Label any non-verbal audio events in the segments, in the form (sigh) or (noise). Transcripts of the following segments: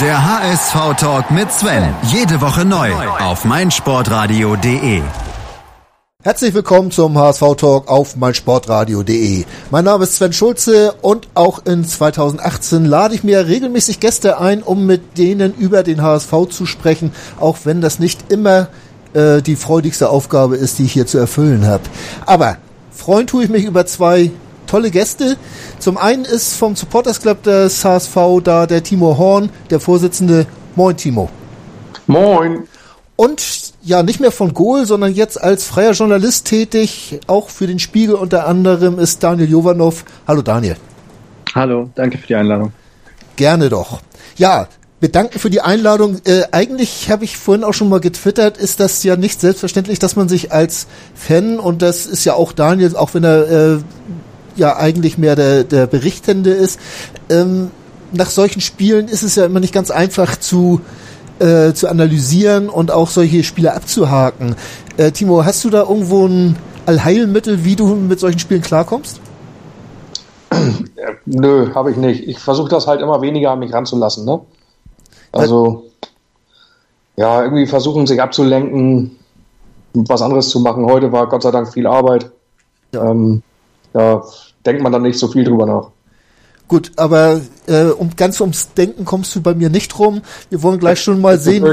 Der HSV-Talk mit Sven. Jede Woche neu auf meinsportradio.de. Herzlich willkommen zum HSV-Talk auf meinsportradio.de. Mein Name ist Sven Schulze und auch in 2018 lade ich mir regelmäßig Gäste ein, um mit denen über den HSV zu sprechen, auch wenn das nicht immer äh, die freudigste Aufgabe ist, die ich hier zu erfüllen habe. Aber freuen tue ich mich über zwei tolle Gäste. Zum einen ist vom Supporters Club des HSV da der Timo Horn, der Vorsitzende. Moin, Timo. Moin. Und ja, nicht mehr von Goal, sondern jetzt als freier Journalist tätig, auch für den Spiegel unter anderem ist Daniel Jovanov. Hallo Daniel. Hallo, danke für die Einladung. Gerne doch. Ja, bedanken für die Einladung. Äh, eigentlich habe ich vorhin auch schon mal getwittert, ist das ja nicht selbstverständlich, dass man sich als Fan, und das ist ja auch Daniel, auch wenn er äh, ja eigentlich mehr der, der Berichtende ist. Ähm, nach solchen Spielen ist es ja immer nicht ganz einfach zu, äh, zu analysieren und auch solche Spiele abzuhaken. Äh, Timo, hast du da irgendwo ein Allheilmittel, wie du mit solchen Spielen klarkommst? Nö, habe ich nicht. Ich versuche das halt immer weniger an mich ranzulassen. Ne? Also, ja, irgendwie versuchen sich abzulenken, was anderes zu machen. Heute war Gott sei Dank viel Arbeit. Ja. Ähm, da denkt man dann nicht so viel drüber nach. Gut, aber äh, um ganz ums Denken kommst du bei mir nicht rum. Wir wollen gleich schon mal (laughs) sehen,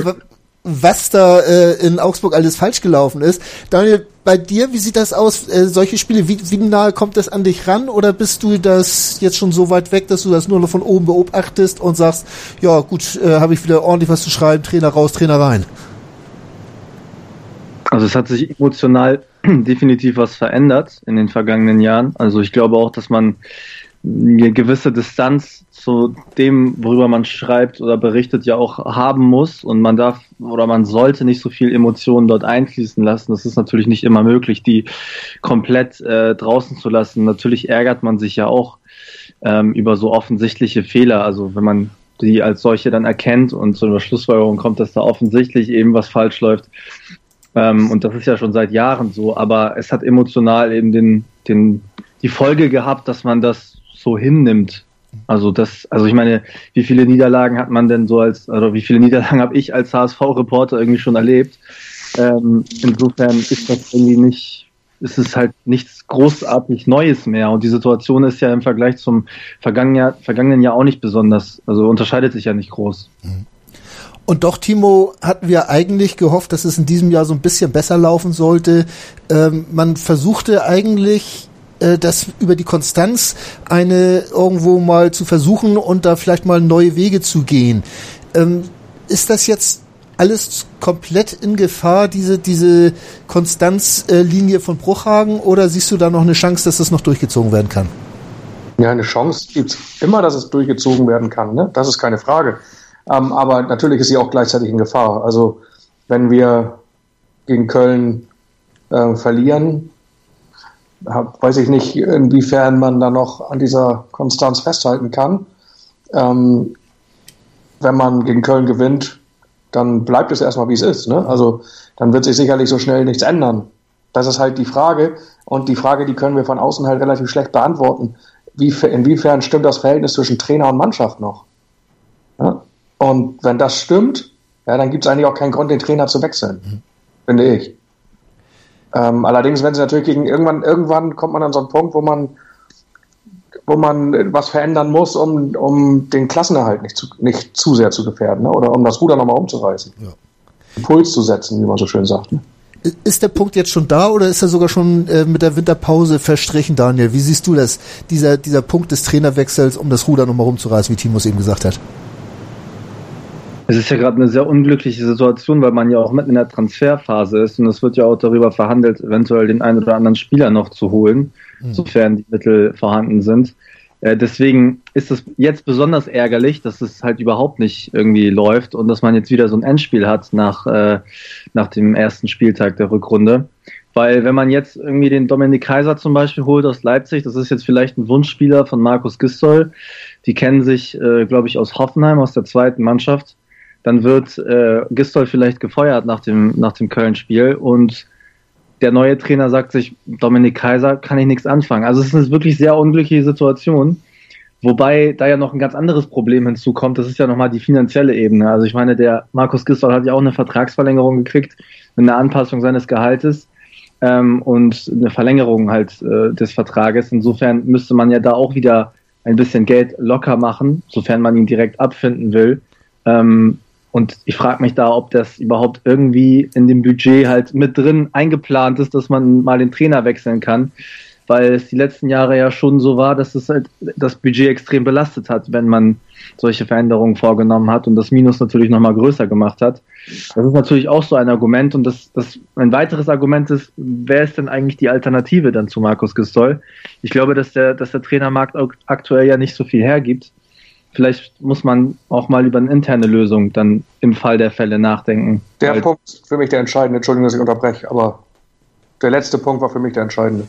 was da äh, in Augsburg alles falsch gelaufen ist. Daniel, bei dir, wie sieht das aus? Äh, solche Spiele, wie, wie nahe kommt das an dich ran? Oder bist du das jetzt schon so weit weg, dass du das nur noch von oben beobachtest und sagst, ja gut, äh, habe ich wieder ordentlich was zu schreiben, Trainer raus, Trainer rein? Also es hat sich emotional (clears throat) definitiv was verändert in den vergangenen Jahren. Also ich glaube auch, dass man eine gewisse Distanz zu dem, worüber man schreibt oder berichtet, ja auch haben muss. Und man darf oder man sollte nicht so viel Emotionen dort einfließen lassen. Das ist natürlich nicht immer möglich, die komplett äh, draußen zu lassen. Natürlich ärgert man sich ja auch ähm, über so offensichtliche Fehler. Also wenn man die als solche dann erkennt und zu einer Schlussfolgerung kommt, dass da offensichtlich eben was falsch läuft, ähm, und das ist ja schon seit Jahren so, aber es hat emotional eben den, den, die Folge gehabt, dass man das so hinnimmt. Also das, also ich meine, wie viele Niederlagen hat man denn so als, oder wie viele Niederlagen (laughs) habe ich als HSV-Reporter irgendwie schon erlebt? Ähm, insofern ist das irgendwie nicht, ist es halt nichts großartig Neues mehr. Und die Situation ist ja im Vergleich zum vergangenen Jahr, vergangenen Jahr auch nicht besonders, also unterscheidet sich ja nicht groß. Mhm. Und doch, Timo, hatten wir eigentlich gehofft, dass es in diesem Jahr so ein bisschen besser laufen sollte. Ähm, man versuchte eigentlich äh, das über die Konstanz eine irgendwo mal zu versuchen und da vielleicht mal neue Wege zu gehen. Ähm, ist das jetzt alles komplett in Gefahr, diese, diese Konstanzlinie äh, von Bruchhagen, oder siehst du da noch eine Chance, dass das noch durchgezogen werden kann? Ja, eine Chance gibt es immer, dass es durchgezogen werden kann. Ne? Das ist keine Frage. Ähm, aber natürlich ist sie auch gleichzeitig in Gefahr. Also wenn wir gegen Köln äh, verlieren, weiß ich nicht, inwiefern man da noch an dieser Konstanz festhalten kann. Ähm, wenn man gegen Köln gewinnt, dann bleibt es erstmal wie es ist. Ne? Also dann wird sich sicherlich so schnell nichts ändern. Das ist halt die Frage. Und die Frage, die können wir von außen halt relativ schlecht beantworten. Wie, inwiefern stimmt das Verhältnis zwischen Trainer und Mannschaft noch? Ja? Und wenn das stimmt, ja, dann gibt es eigentlich auch keinen Grund, den Trainer zu wechseln, mhm. finde ich. Ähm, allerdings, wenn sie natürlich gegen irgendwann, irgendwann kommt man an so einen Punkt, wo man, wo man was verändern muss, um, um den Klassenerhalt nicht zu, nicht zu sehr zu gefährden, ne? oder um das Ruder nochmal umzureißen. Ja. Impuls zu setzen, wie man so schön sagt. Ne? Ist der Punkt jetzt schon da oder ist er sogar schon äh, mit der Winterpause verstrichen, Daniel? Wie siehst du das? Dieser, dieser Punkt des Trainerwechsels, um das Ruder nochmal rumzureißen, wie Timo es eben gesagt hat? Es ist ja gerade eine sehr unglückliche Situation, weil man ja auch mitten in der Transferphase ist und es wird ja auch darüber verhandelt, eventuell den einen oder anderen Spieler noch zu holen, mhm. sofern die Mittel vorhanden sind. Äh, deswegen ist es jetzt besonders ärgerlich, dass es halt überhaupt nicht irgendwie läuft und dass man jetzt wieder so ein Endspiel hat nach, äh, nach dem ersten Spieltag der Rückrunde. Weil wenn man jetzt irgendwie den Dominik Kaiser zum Beispiel holt aus Leipzig, das ist jetzt vielleicht ein Wunschspieler von Markus Gistol, die kennen sich, äh, glaube ich, aus Hoffenheim, aus der zweiten Mannschaft dann wird äh, Gistol vielleicht gefeuert nach dem, nach dem Köln-Spiel und der neue Trainer sagt sich, Dominik Kaiser kann ich nichts anfangen. Also es ist eine wirklich sehr unglückliche Situation. Wobei da ja noch ein ganz anderes Problem hinzukommt, das ist ja nochmal die finanzielle Ebene. Also ich meine, der Markus Gistol hat ja auch eine Vertragsverlängerung gekriegt, eine Anpassung seines Gehaltes ähm, und eine Verlängerung halt äh, des Vertrages. Insofern müsste man ja da auch wieder ein bisschen Geld locker machen, sofern man ihn direkt abfinden will. Ähm, und ich frage mich da, ob das überhaupt irgendwie in dem Budget halt mit drin eingeplant ist, dass man mal den Trainer wechseln kann weil es die letzten Jahre ja schon so war, dass es halt das Budget extrem belastet hat, wenn man solche Veränderungen vorgenommen hat und das Minus natürlich nochmal größer gemacht hat. Das ist natürlich auch so ein Argument und das, das ein weiteres Argument ist, wer ist denn eigentlich die Alternative dann zu Markus Gistol? Ich glaube, dass der, dass der Trainermarkt aktuell ja nicht so viel hergibt. Vielleicht muss man auch mal über eine interne Lösung dann im Fall der Fälle nachdenken. Der Punkt ist für mich der entscheidende, Entschuldigung, dass ich unterbreche, aber der letzte Punkt war für mich der entscheidende.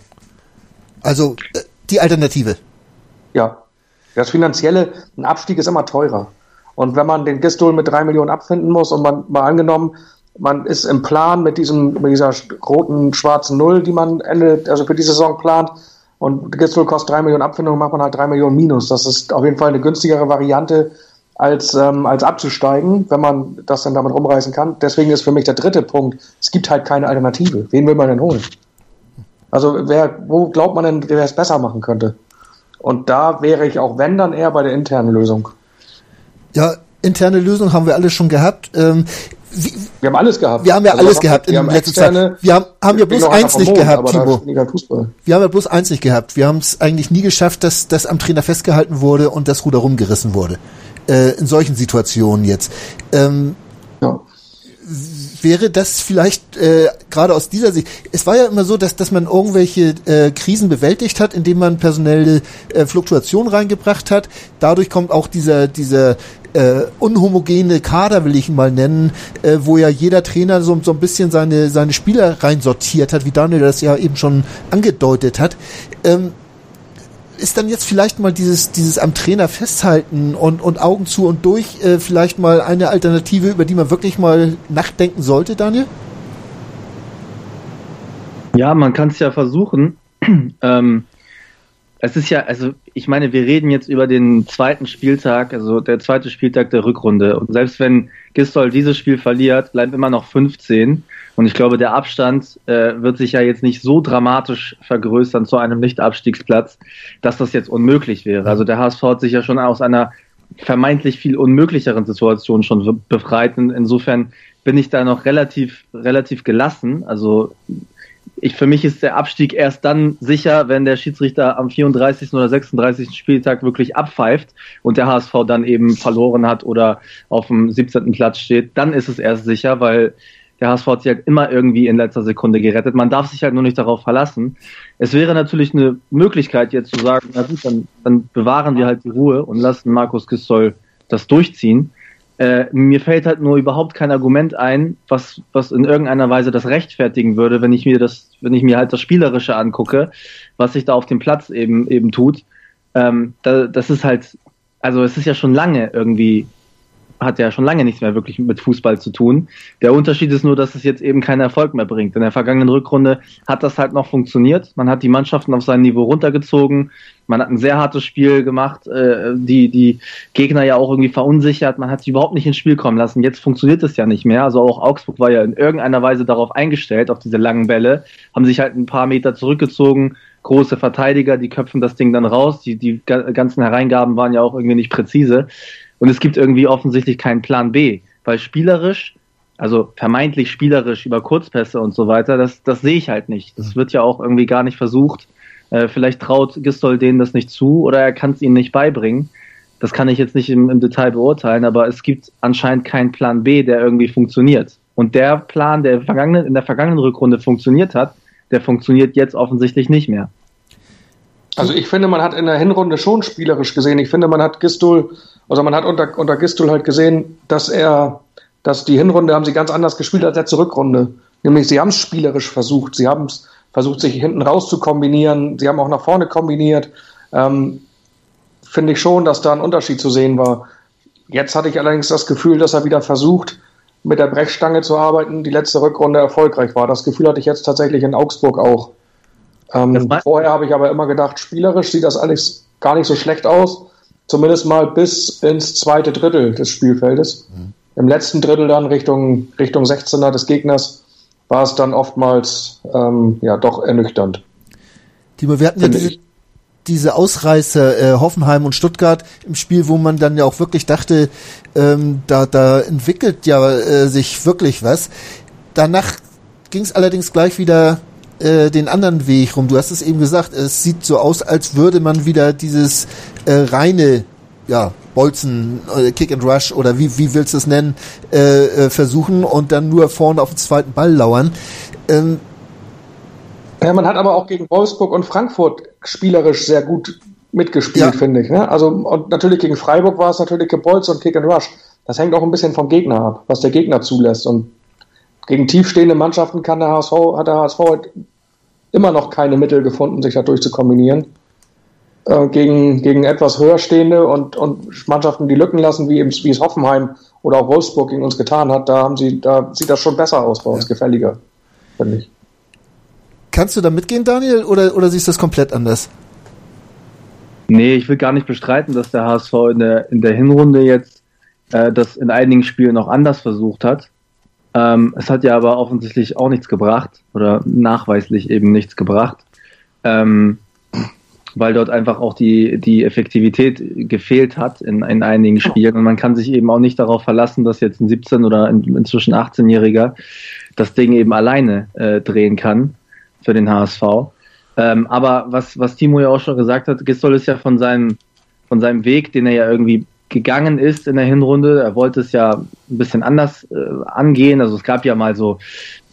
Also äh, die Alternative. Ja. Das Finanzielle, ein Abstieg ist immer teurer. Und wenn man den Gistol mit drei Millionen abfinden muss und man mal angenommen, man ist im Plan mit diesem, mit dieser roten, schwarzen Null, die man Ende, also für die Saison plant, und Gistol kostet drei Millionen Abfindung, macht man halt drei Millionen Minus. Das ist auf jeden Fall eine günstigere Variante, als, ähm, als abzusteigen, wenn man das dann damit rumreißen kann. Deswegen ist für mich der dritte Punkt, es gibt halt keine Alternative. Wen will man denn holen? Also wer, wo glaubt man denn, wer es besser machen könnte? Und da wäre ich auch, wenn, dann eher bei der internen Lösung. Ja, interne Lösung haben wir alle schon gehabt. Ähm, wie, wir haben alles gehabt. Wir haben ja also alles gehabt in letzter Zeit. Wir haben, haben ja bloß eins nicht gehabt, Timo. Wir haben ja bloß eins nicht gehabt. Wir haben es eigentlich nie geschafft, dass das am Trainer festgehalten wurde und das Ruder rumgerissen wurde. Äh, in solchen Situationen jetzt. Ähm, ja wäre das vielleicht äh, gerade aus dieser Sicht, es war ja immer so, dass, dass man irgendwelche äh, Krisen bewältigt hat, indem man personelle äh, Fluktuation reingebracht hat. Dadurch kommt auch dieser, dieser äh, unhomogene Kader, will ich mal nennen, äh, wo ja jeder Trainer so, so ein bisschen seine, seine Spieler reinsortiert hat, wie Daniel das ja eben schon angedeutet hat. Ähm, ist dann jetzt vielleicht mal dieses, dieses am Trainer festhalten und, und Augen zu und durch äh, vielleicht mal eine Alternative, über die man wirklich mal nachdenken sollte, Daniel? Ja, man kann es ja versuchen. (clears throat) ähm, es ist ja, also ich meine, wir reden jetzt über den zweiten Spieltag, also der zweite Spieltag der Rückrunde. Und selbst wenn Gistol dieses Spiel verliert, bleiben immer noch 15. Und ich glaube, der Abstand äh, wird sich ja jetzt nicht so dramatisch vergrößern zu einem Nicht-Abstiegsplatz, dass das jetzt unmöglich wäre. Also der HSV hat sich ja schon aus einer vermeintlich viel unmöglicheren Situation schon befreit. Insofern bin ich da noch relativ, relativ gelassen. Also ich, für mich ist der Abstieg erst dann sicher, wenn der Schiedsrichter am 34. oder 36. Spieltag wirklich abpfeift und der HSV dann eben verloren hat oder auf dem 17. Platz steht. Dann ist es erst sicher, weil der HSV hat sich halt immer irgendwie in letzter Sekunde gerettet. Man darf sich halt nur nicht darauf verlassen. Es wäre natürlich eine Möglichkeit jetzt zu sagen, na gut, dann, dann bewahren wir halt die Ruhe und lassen Markus Gistol das durchziehen. Äh, mir fällt halt nur überhaupt kein Argument ein, was, was in irgendeiner Weise das rechtfertigen würde, wenn ich mir das, wenn ich mir halt das Spielerische angucke, was sich da auf dem Platz eben, eben tut. Ähm, da, das ist halt, also es ist ja schon lange irgendwie hat ja schon lange nichts mehr wirklich mit Fußball zu tun. Der Unterschied ist nur, dass es jetzt eben keinen Erfolg mehr bringt. In der vergangenen Rückrunde hat das halt noch funktioniert. Man hat die Mannschaften auf sein Niveau runtergezogen. Man hat ein sehr hartes Spiel gemacht, äh, die die Gegner ja auch irgendwie verunsichert. Man hat sie überhaupt nicht ins Spiel kommen lassen. Jetzt funktioniert es ja nicht mehr. Also auch Augsburg war ja in irgendeiner Weise darauf eingestellt, auf diese langen Bälle, haben sich halt ein paar Meter zurückgezogen, große Verteidiger, die köpfen das Ding dann raus. Die, die ganzen Hereingaben waren ja auch irgendwie nicht präzise. Und es gibt irgendwie offensichtlich keinen Plan B, weil spielerisch, also vermeintlich spielerisch über Kurzpässe und so weiter, das, das sehe ich halt nicht. Das wird ja auch irgendwie gar nicht versucht. Äh, vielleicht traut Gistol denen das nicht zu oder er kann es ihnen nicht beibringen. Das kann ich jetzt nicht im, im Detail beurteilen, aber es gibt anscheinend keinen Plan B, der irgendwie funktioniert. Und der Plan, der in der vergangenen Rückrunde funktioniert hat, der funktioniert jetzt offensichtlich nicht mehr. Also ich finde, man hat in der Hinrunde schon spielerisch gesehen. Ich finde, man hat Gistol also man hat unter, unter Gistul halt gesehen, dass er, dass die Hinrunde haben sie ganz anders gespielt als letzte Rückrunde. Nämlich sie haben es spielerisch versucht. Sie haben es versucht, sich hinten raus zu kombinieren. Sie haben auch nach vorne kombiniert. Ähm, Finde ich schon, dass da ein Unterschied zu sehen war. Jetzt hatte ich allerdings das Gefühl, dass er wieder versucht, mit der Brechstange zu arbeiten, die letzte Rückrunde erfolgreich war. Das Gefühl hatte ich jetzt tatsächlich in Augsburg auch. Ähm, vorher habe ich aber immer gedacht, spielerisch sieht das alles gar nicht so schlecht aus. zumindest mal bis ins zweite Drittel des Spielfeldes. Mhm. Im letzten Drittel dann Richtung, Richtung 16er des Gegners war es dann oftmals ähm, ja doch ernüchternd. Timo, wir hatten ja diese, diese Ausreißer äh, Hoffenheim und Stuttgart im Spiel, wo man dann ja auch wirklich dachte, ähm, da, da entwickelt ja äh, sich wirklich was. Danach ging es allerdings gleich wieder äh, den anderen Weg rum. Du hast es eben gesagt, es sieht so aus, als würde man wieder dieses äh, reine, ja, Bolzen, äh, Kick and Rush oder wie, wie willst du es nennen, äh, äh, versuchen und dann nur vorne auf den zweiten Ball lauern. Ähm, ja, man hat aber auch gegen Wolfsburg und Frankfurt spielerisch sehr gut mitgespielt, ja. finde ich. Ne? Also und natürlich gegen Freiburg war es natürlich Gebolz und Kick and Rush. Das hängt auch ein bisschen vom Gegner ab, was der Gegner zulässt. Und gegen tiefstehende Mannschaften kann der HSV, hat der HSV halt immer noch keine Mittel gefunden, sich dadurch zu kombinieren. Äh, gegen, gegen etwas höher stehende und, und Mannschaften, die Lücken lassen, wie, eben, wie es Hoffenheim oder auch Wolfsburg gegen uns getan hat, da haben sie, da sieht das schon besser aus bei uns, ja. gefälliger, finde ich. Kannst du da mitgehen, Daniel, oder, oder siehst du das komplett anders? Nee, ich will gar nicht bestreiten, dass der HSV in der, in der Hinrunde jetzt äh, das in einigen Spielen noch anders versucht hat. Ähm, es hat ja aber offensichtlich auch nichts gebracht oder nachweislich eben nichts gebracht, ähm, weil dort einfach auch die, die Effektivität gefehlt hat in, in einigen Spielen. Und man kann sich eben auch nicht darauf verlassen, dass jetzt ein 17- oder in, inzwischen 18-Jähriger das Ding eben alleine äh, drehen kann für den HSV. Ähm, aber was, was Timo ja auch schon gesagt hat, Gistol ist ja von seinem, von seinem Weg, den er ja irgendwie gegangen ist in der Hinrunde. Er wollte es ja ein bisschen anders äh, angehen. Also es gab ja mal so,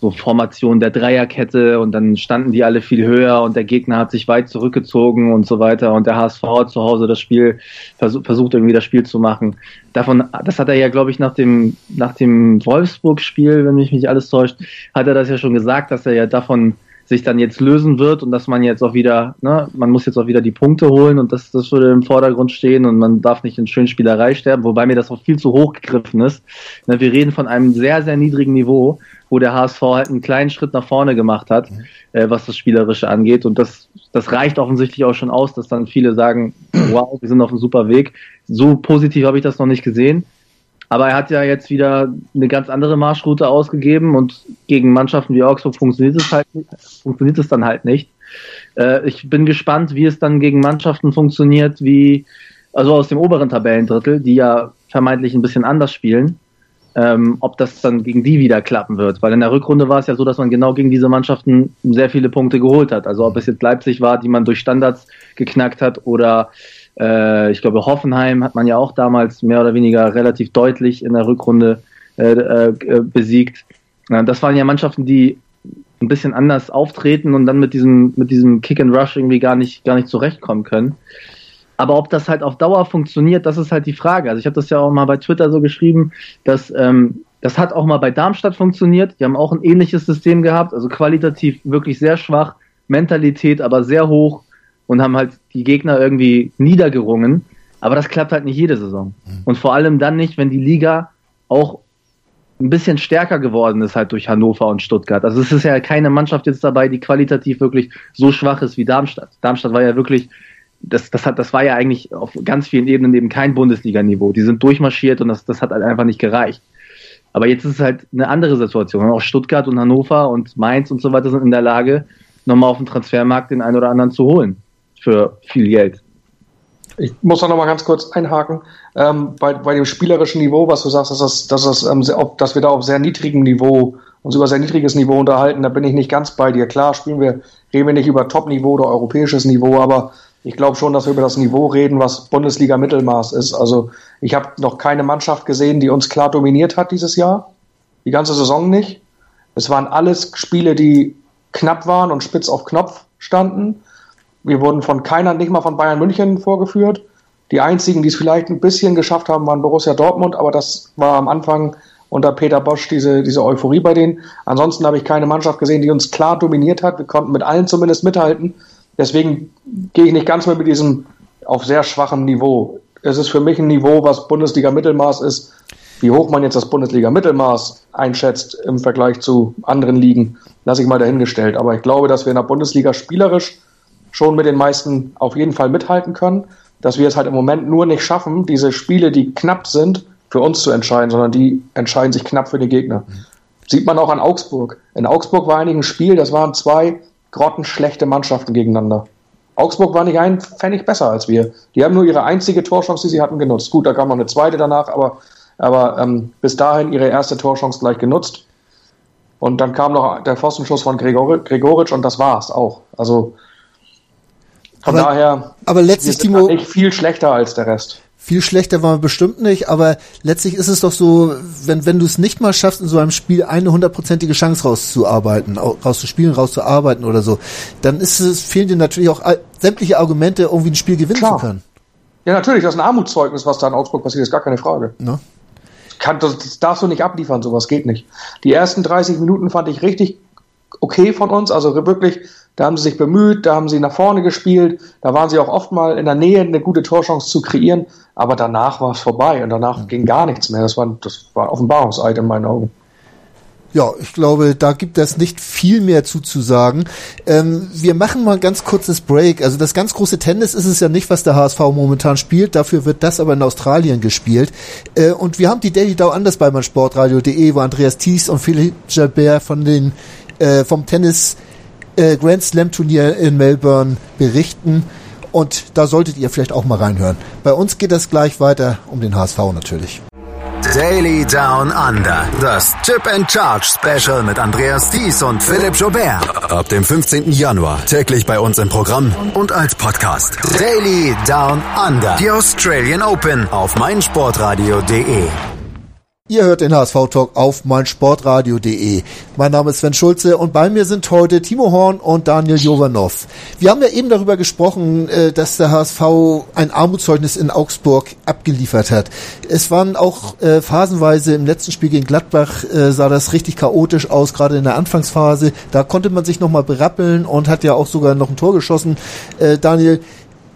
so Formationen der Dreierkette und dann standen die alle viel höher und der Gegner hat sich weit zurückgezogen und so weiter und der HSV hat zu Hause das Spiel versucht, versucht irgendwie das Spiel zu machen. Davon, das hat er ja, glaube ich, nach dem, nach dem Wolfsburg-Spiel, wenn mich nicht alles täuscht, hat er das ja schon gesagt, dass er ja davon sich dann jetzt lösen wird und dass man jetzt auch wieder, ne, man muss jetzt auch wieder die Punkte holen und das, das würde im Vordergrund stehen und man darf nicht in Schönspielerei sterben, wobei mir das auch viel zu hoch gegriffen ist. Ne, wir reden von einem sehr, sehr niedrigen Niveau, wo der HSV halt einen kleinen Schritt nach vorne gemacht hat, mhm. äh, was das Spielerische angeht und das, das reicht offensichtlich auch schon aus, dass dann viele sagen, (clears throat) wow, wir sind auf einem super Weg. So positiv habe ich das noch nicht gesehen. Aber er hat ja jetzt wieder eine ganz andere Marschroute ausgegeben und gegen Mannschaften wie Augsburg funktioniert es halt funktioniert es dann halt nicht. Äh, ich bin gespannt, wie es dann gegen Mannschaften funktioniert, wie also aus dem oberen Tabellendrittel, die ja vermeintlich ein bisschen anders spielen, ähm, ob das dann gegen die wieder klappen wird. Weil in der Rückrunde war es ja so, dass man genau gegen diese Mannschaften sehr viele Punkte geholt hat. Also ob es jetzt Leipzig war, die man durch Standards geknackt hat oder äh, ich glaube, Hoffenheim hat man ja auch damals mehr oder weniger relativ deutlich in der Rückrunde äh, äh, besiegt. das waren ja Mannschaften, die ein bisschen anders auftreten und dann mit diesem, mit diesem Kick and Rush irgendwie gar nicht, gar nicht zurechtkommen können. Aber ob das halt auf Dauer funktioniert, das ist halt die Frage. Also ich habe das ja auch mal bei Twitter so geschrieben, dass ähm, das hat auch mal bei Darmstadt funktioniert. Die haben auch ein ähnliches System gehabt, also qualitativ wirklich sehr schwach, Mentalität aber sehr hoch und haben halt die Gegner irgendwie niedergerungen. Aber das klappt halt nicht jede Saison. Mhm. Und vor allem dann nicht, wenn die Liga auch ein bisschen stärker geworden ist halt durch Hannover und Stuttgart. Also es ist ja keine Mannschaft jetzt dabei, die qualitativ wirklich so schwach ist wie Darmstadt. Darmstadt war ja wirklich, das, das hat, das war ja eigentlich auf ganz vielen Ebenen eben kein Bundesliga-Niveau. Die sind durchmarschiert und das, das hat halt einfach nicht gereicht. Aber jetzt ist es halt eine andere Situation. Auch Stuttgart und Hannover und Mainz und so weiter sind in der Lage, nochmal auf dem Transfermarkt den einen oder anderen zu holen für viel Geld. Ich muss da noch mal ganz kurz einhaken. Ähm, bei, bei dem spielerischen Niveau, was du sagst, dass, das, dass, das, ähm, dass wir da auf sehr niedrigem Niveau uns über sehr niedriges Niveau unterhalten, da bin ich nicht ganz bei dir. Klar, spielen wir, reden wir nicht über Top-Niveau oder europäisches Niveau, aber ich glaube schon, dass wir über das Niveau reden, was Bundesliga-Mittelmaß ist. Also ich habe noch keine Mannschaft gesehen, die uns klar dominiert hat dieses Jahr. Die ganze Saison nicht. Es waren alles Spiele, die knapp waren und spitz auf Knopf standen. Wir wurden von keiner, nicht mal von Bayern München vorgeführt. Die einzigen, die es vielleicht ein bisschen geschafft haben, waren Borussia Dortmund, aber das war am Anfang unter Peter Bosch diese, diese Euphorie bei denen. Ansonsten habe ich keine Mannschaft gesehen, die uns klar dominiert hat. Wir konnten mit allen zumindest mithalten. Deswegen gehe ich nicht ganz mehr mit diesem auf sehr schwachem Niveau. Es ist für mich ein Niveau, was Bundesliga-Mittelmaß ist. Wie hoch man jetzt das Bundesliga-Mittelmaß einschätzt im Vergleich zu anderen Ligen, lasse ich mal dahingestellt. Aber ich glaube, dass wir in der Bundesliga spielerisch schon mit den meisten auf jeden Fall mithalten können. dass wir es halt im Moment nur nicht schaffen, diese Spiele, die knapp sind, für uns zu entscheiden, sondern die entscheiden sich knapp für den Gegner. Sieht man auch an Augsburg. In Augsburg war eigentlich ein Spiel, das waren zwei grottenschlechte Mannschaften gegeneinander. Augsburg war nicht ein Pfennig besser als wir. Die haben nur ihre einzige Torchance, die sie hatten, genutzt. Gut, da kam noch eine zweite danach, aber, aber ähm, bis dahin ihre erste Torchance gleich genutzt. Und dann kam noch der Pfostenschuss von Gregor Gregoritsch und das war's auch. Also von aber, daher aber letztlich, wir sind nicht viel schlechter als der Rest. Viel schlechter war man bestimmt nicht, aber letztlich ist es doch so, wenn, wenn du es nicht mal schaffst, in so einem Spiel eine hundertprozentige Chance rauszuarbeiten, rauszuspielen, rauszuarbeiten oder so, dann ist es, fehlen dir natürlich auch sämtliche Argumente, irgendwie ein Spiel gewinnen Klar. zu können. Ja, natürlich, das ist ein Armutszeugnis, was da in Augsburg passiert ist, gar keine Frage. Ne? Kann, das, das darfst du nicht abliefern, sowas geht nicht. Die ersten 30 Minuten fand ich richtig okay von uns, also wirklich da haben sie sich bemüht, da haben sie nach vorne gespielt, da waren sie auch oft mal in der Nähe, eine gute Torchance zu kreieren, aber danach war es vorbei und danach ging gar nichts mehr. Das war, das war Offenbarungseid in meinen Augen. Ja, ich glaube, da gibt es nicht viel mehr zuzusagen. Ähm, wir machen mal ein ganz kurzes Break. Also das ganz große Tennis ist es ja nicht, was der HSV momentan spielt. Dafür wird das aber in Australien gespielt. Äh, und wir haben die Daily Dow anders bei meinsportradio.de, wo Andreas Thies und Philipp Jalbert von den äh, vom Tennis äh, Grand Slam Turnier in Melbourne berichten. Und da solltet ihr vielleicht auch mal reinhören. Bei uns geht es gleich weiter um den HSV natürlich. Daily Down Under. Das Chip and Charge Special mit Andreas Thies und Philipp Jobert. Ab dem 15. Januar täglich bei uns im Programm und als Podcast. Daily Down Under. Die Australian Open auf meinsportradio.de. Ihr hört den HSV-Talk auf meinsportradio.de. Mein Name ist Sven Schulze und bei mir sind heute Timo Horn und Daniel Jovanov. Wir haben ja eben darüber gesprochen, äh, dass der HSV ein Armutszeugnis in Augsburg abgeliefert hat. Es waren auch äh, phasenweise im letzten Spiel gegen Gladbach äh, sah das richtig chaotisch aus, gerade in der Anfangsphase. Da konnte man sich nochmal berappeln und hat ja auch sogar noch ein Tor geschossen. Daniel,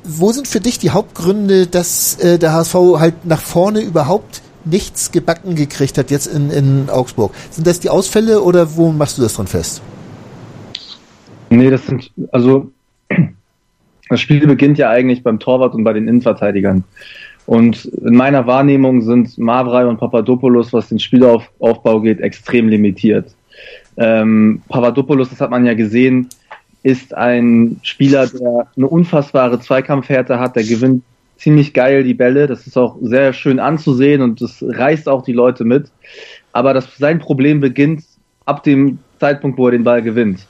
wo sind für dich die Hauptgründe, dass der HSV halt nach vorne überhaupt nichts gebacken gekriegt hat jetzt in, in Augsburg. Sind das die Ausfälle oder wo machst du das dran fest? Nee, das sind, also das Spiel beginnt ja eigentlich beim Torwart und bei den Innenverteidigern. Und in meiner Wahrnehmung sind Mavrei und Papadopoulos, was den Spielaufbau geht, extrem limitiert. Ähm, Papadopoulos, das hat man ja gesehen, ist ein Spieler, der eine unfassbare Zweikampfhärte hat, der gewinnt ziemlich geil, die Bälle. Das ist auch sehr schön anzusehen und das reißt auch die Leute mit. Aber das, sein Problem beginnt ab dem Zeitpunkt, wo er den Ball gewinnt.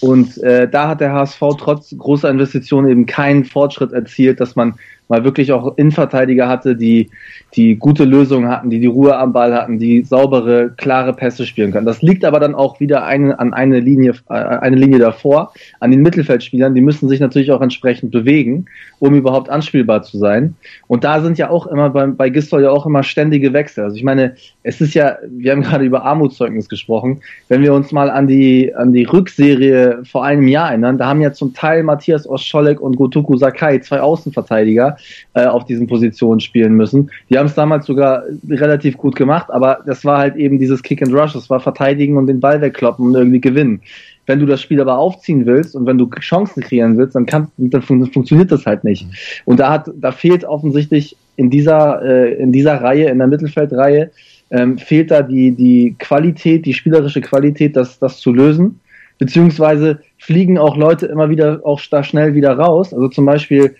Und äh, da hat der HSV trotz großer Investitionen eben keinen Fortschritt erzielt, dass man mal wirklich auch Innenverteidiger hatte, die, die gute Lösungen hatten, die die Ruhe am Ball hatten, die saubere, klare Pässe spielen können. Das liegt aber dann auch wieder eine, an eine Linie, äh, eine Linie davor, an den Mittelfeldspielern. Die müssen sich natürlich auch entsprechend bewegen, um überhaupt anspielbar zu sein. Und da sind ja auch immer bei, bei Gistol ja auch immer ständige Wechsel. Also ich meine, es ist ja, wir haben gerade über Armutszeugnis gesprochen. Wenn wir uns mal an die, an die Rückserie vor einem Jahr erinnern, da haben ja zum Teil Matthias Oscholek und Gotoku Sakai, zwei Außenverteidiger, äh, auf diesen Positionen spielen müssen. Die haben es damals sogar relativ gut gemacht, aber das war halt eben dieses Kick and Rush, das war verteidigen und den Ball wegkloppen und irgendwie gewinnen. Wenn du das Spiel aber aufziehen willst und wenn du Chancen kreieren willst, dann, kann, dann fun funktioniert das halt nicht. Und da hat, da fehlt offensichtlich in dieser, äh, in dieser Reihe, in der Mittelfeldreihe, ähm, fehlt da die, die Qualität, die spielerische Qualität, das, das zu lösen. Beziehungsweise fliegen auch Leute immer wieder auch da schnell wieder raus. Also zum Beispiel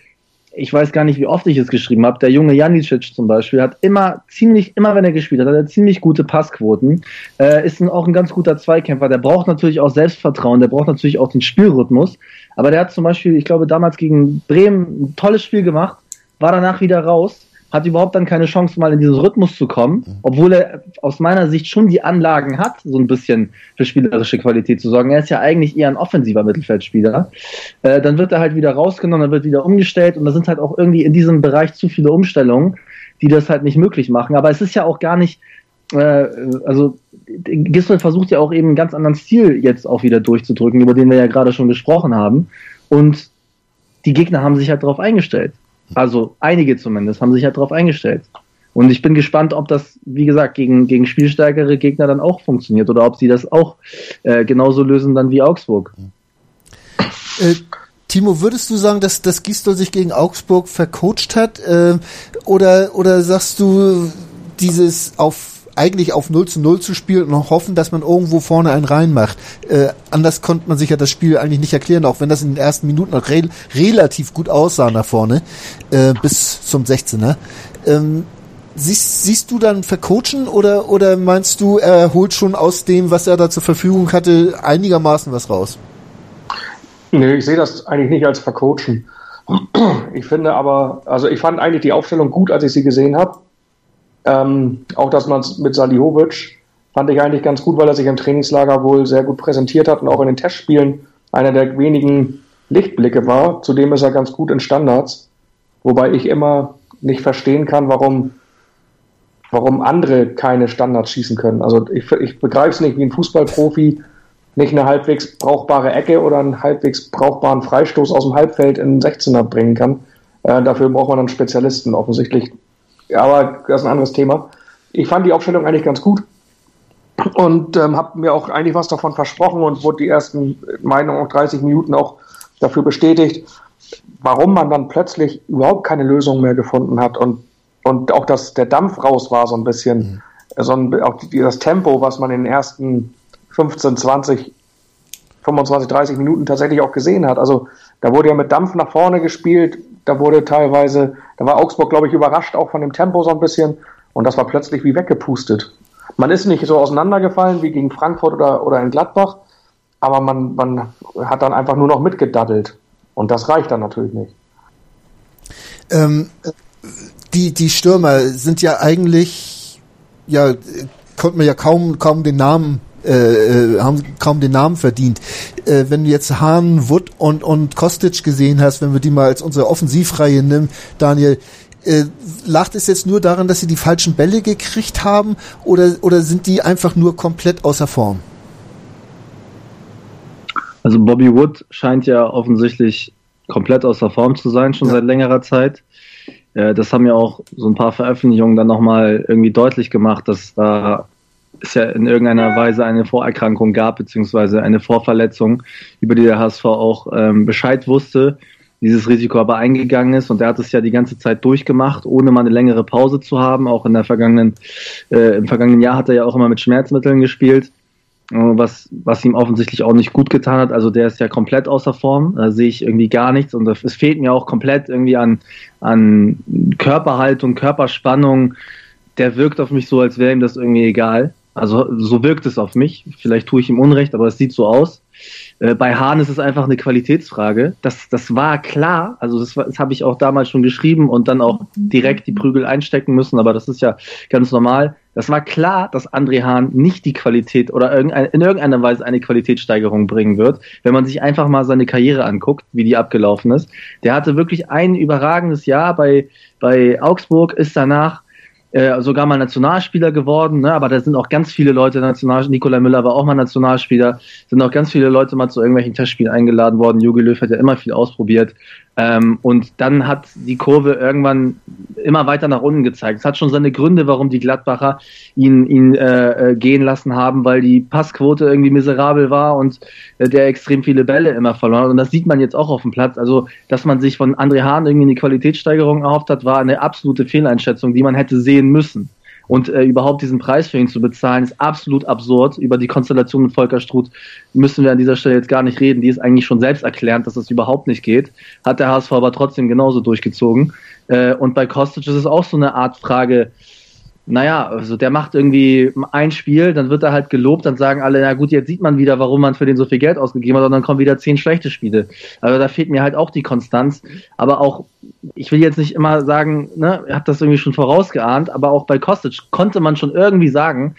ich weiß gar nicht, wie oft ich es geschrieben habe, der junge Janicic zum Beispiel hat immer ziemlich, immer wenn er gespielt hat, hat er ziemlich gute Passquoten, äh, ist ein, auch ein ganz guter Zweikämpfer, der braucht natürlich auch Selbstvertrauen, der braucht natürlich auch den Spielrhythmus, aber der hat zum Beispiel, ich glaube, damals gegen Bremen ein tolles Spiel gemacht, war danach wieder raus, hat überhaupt dann keine Chance, mal in diesen Rhythmus zu kommen, mhm. obwohl er aus meiner Sicht schon die Anlagen hat, so ein bisschen für spielerische Qualität zu sorgen. Er ist ja eigentlich eher ein offensiver Mittelfeldspieler. Äh, dann wird er halt wieder rausgenommen, dann wird wieder umgestellt und da sind halt auch irgendwie in diesem Bereich zu viele Umstellungen, die das halt nicht möglich machen. Aber es ist ja auch gar nicht, äh, also Gisdol versucht ja auch eben einen ganz anderen Stil jetzt auch wieder durchzudrücken, über den wir ja gerade schon gesprochen haben. Und die Gegner haben sich halt darauf eingestellt. Also einige zumindest haben sich halt darauf eingestellt. Und ich bin gespannt, ob das, wie gesagt, gegen, gegen spielstärkere Gegner dann auch funktioniert oder ob sie das auch äh, genauso lösen dann wie Augsburg. Äh, Timo, würdest du sagen, dass, dass Gisdol sich gegen Augsburg vercoacht hat? Äh, oder, oder sagst du, dieses auf eigentlich auf 0 zu 0 zu spielen und hoffen, dass man irgendwo vorne einen reinmacht. Äh, anders konnte man sich ja das Spiel eigentlich nicht erklären, auch wenn das in den ersten Minuten noch re relativ gut aussah nach vorne, äh, bis zum 16er. Ähm, siehst, siehst du dann vercoachen oder, oder meinst du, er holt schon aus dem, was er da zur Verfügung hatte, einigermaßen was raus? Nee, ich sehe das eigentlich nicht als vercoachen. Ich finde aber, also ich fand eigentlich die Aufstellung gut, als ich sie gesehen habe. Ähm, auch dass man mit Salihovic fand ich eigentlich ganz gut, weil er sich im Trainingslager wohl sehr gut präsentiert hat und auch in den Testspielen einer der wenigen Lichtblicke war. Zudem ist er ganz gut in Standards, wobei ich immer nicht verstehen kann, warum, warum andere keine Standards schießen können. Also ich, ich begreife es nicht, wie ein Fußballprofi nicht eine halbwegs brauchbare Ecke oder einen halbwegs brauchbaren Freistoß aus dem Halbfeld in den 16er bringen kann. Äh, dafür braucht man dann Spezialisten. Offensichtlich aber das ist ein anderes Thema. Ich fand die Aufstellung eigentlich ganz gut und ähm, habe mir auch eigentlich was davon versprochen und wurde die ersten, Meinung auch 30 Minuten auch dafür bestätigt, warum man dann plötzlich überhaupt keine Lösung mehr gefunden hat und, und auch, dass der Dampf raus war so ein bisschen, mhm. so ein, auch die, das Tempo, was man in den ersten 15, 20, 25, 30 Minuten tatsächlich auch gesehen hat. Also da wurde ja mit Dampf nach vorne gespielt, da wurde teilweise, da war Augsburg, glaube ich, überrascht auch von dem Tempo so ein bisschen und das war plötzlich wie weggepustet. Man ist nicht so auseinandergefallen wie gegen Frankfurt oder, oder in Gladbach, aber man, man hat dann einfach nur noch mitgedaddelt und das reicht dann natürlich nicht. Ähm, die, die Stürmer sind ja eigentlich, ja, konnte man ja kaum, kaum den Namen äh, äh, haben kaum den Namen verdient. Äh, wenn du jetzt Hahn, Wood und, und Kostic gesehen hast, wenn wir die mal als unsere Offensivreihe nehmen, Daniel, äh, lacht es jetzt nur daran, dass sie die falschen Bälle gekriegt haben oder, oder sind die einfach nur komplett außer Form? Also Bobby Wood scheint ja offensichtlich komplett außer Form zu sein, schon ja. seit längerer Zeit. Äh, das haben ja auch so ein paar Veröffentlichungen dann nochmal irgendwie deutlich gemacht, dass da es ja in irgendeiner Weise eine Vorerkrankung gab, beziehungsweise eine Vorverletzung, über die der HSV auch ähm, Bescheid wusste, dieses Risiko aber eingegangen ist und er hat es ja die ganze Zeit durchgemacht, ohne mal eine längere Pause zu haben. Auch in der vergangenen, äh, im vergangenen Jahr hat er ja auch immer mit Schmerzmitteln gespielt, äh, was, was ihm offensichtlich auch nicht gut getan hat. Also der ist ja komplett außer Form, da sehe ich irgendwie gar nichts und es fehlt mir auch komplett irgendwie an, an Körperhaltung, Körperspannung. Der wirkt auf mich so, als wäre ihm das irgendwie egal. Also so wirkt es auf mich. Vielleicht tue ich ihm Unrecht, aber es sieht so aus. Äh, bei Hahn ist es einfach eine Qualitätsfrage. Das, das war klar. Also das, das habe ich auch damals schon geschrieben und dann auch direkt die Prügel einstecken müssen. Aber das ist ja ganz normal. Das war klar, dass André Hahn nicht die Qualität oder in irgendeiner Weise eine Qualitätssteigerung bringen wird, wenn man sich einfach mal seine Karriere anguckt, wie die abgelaufen ist. Der hatte wirklich ein überragendes Jahr bei, bei Augsburg, ist danach äh, sogar mal Nationalspieler geworden, ne? aber da sind auch ganz viele Leute National, Nikolai Müller war auch mal Nationalspieler, sind auch ganz viele Leute mal zu irgendwelchen Testspielen eingeladen worden. Jogi Löw hat ja immer viel ausprobiert. Ähm, und dann hat die Kurve irgendwann immer weiter nach unten gezeigt. Es hat schon seine Gründe, warum die Gladbacher ihn, ihn äh, äh, gehen lassen haben, weil die Passquote irgendwie miserabel war und äh, der extrem viele Bälle immer verloren hat. Und das sieht man jetzt auch auf dem Platz. Also, dass man sich von André Hahn irgendwie eine Qualitätssteigerung erhofft hat, war eine absolute Fehleinschätzung, die man hätte sehen müssen. Und äh, überhaupt diesen Preis für ihn zu bezahlen, ist absolut absurd. Über die Konstellation mit Volker Struth müssen wir an dieser Stelle jetzt gar nicht reden. Die ist eigentlich schon selbst erklärend, dass das überhaupt nicht geht. Hat der HSV aber trotzdem genauso durchgezogen. Äh, und bei Kostic ist es auch so eine Art Frage, naja, also der macht irgendwie ein Spiel, dann wird er halt gelobt, dann sagen alle, na gut, jetzt sieht man wieder, warum man für den so viel Geld ausgegeben hat, und dann kommen wieder zehn schlechte Spiele. Also da fehlt mir halt auch die Konstanz. Aber auch, ich will jetzt nicht immer sagen, ne, er hat das irgendwie schon vorausgeahnt, aber auch bei Kostic konnte man schon irgendwie sagen,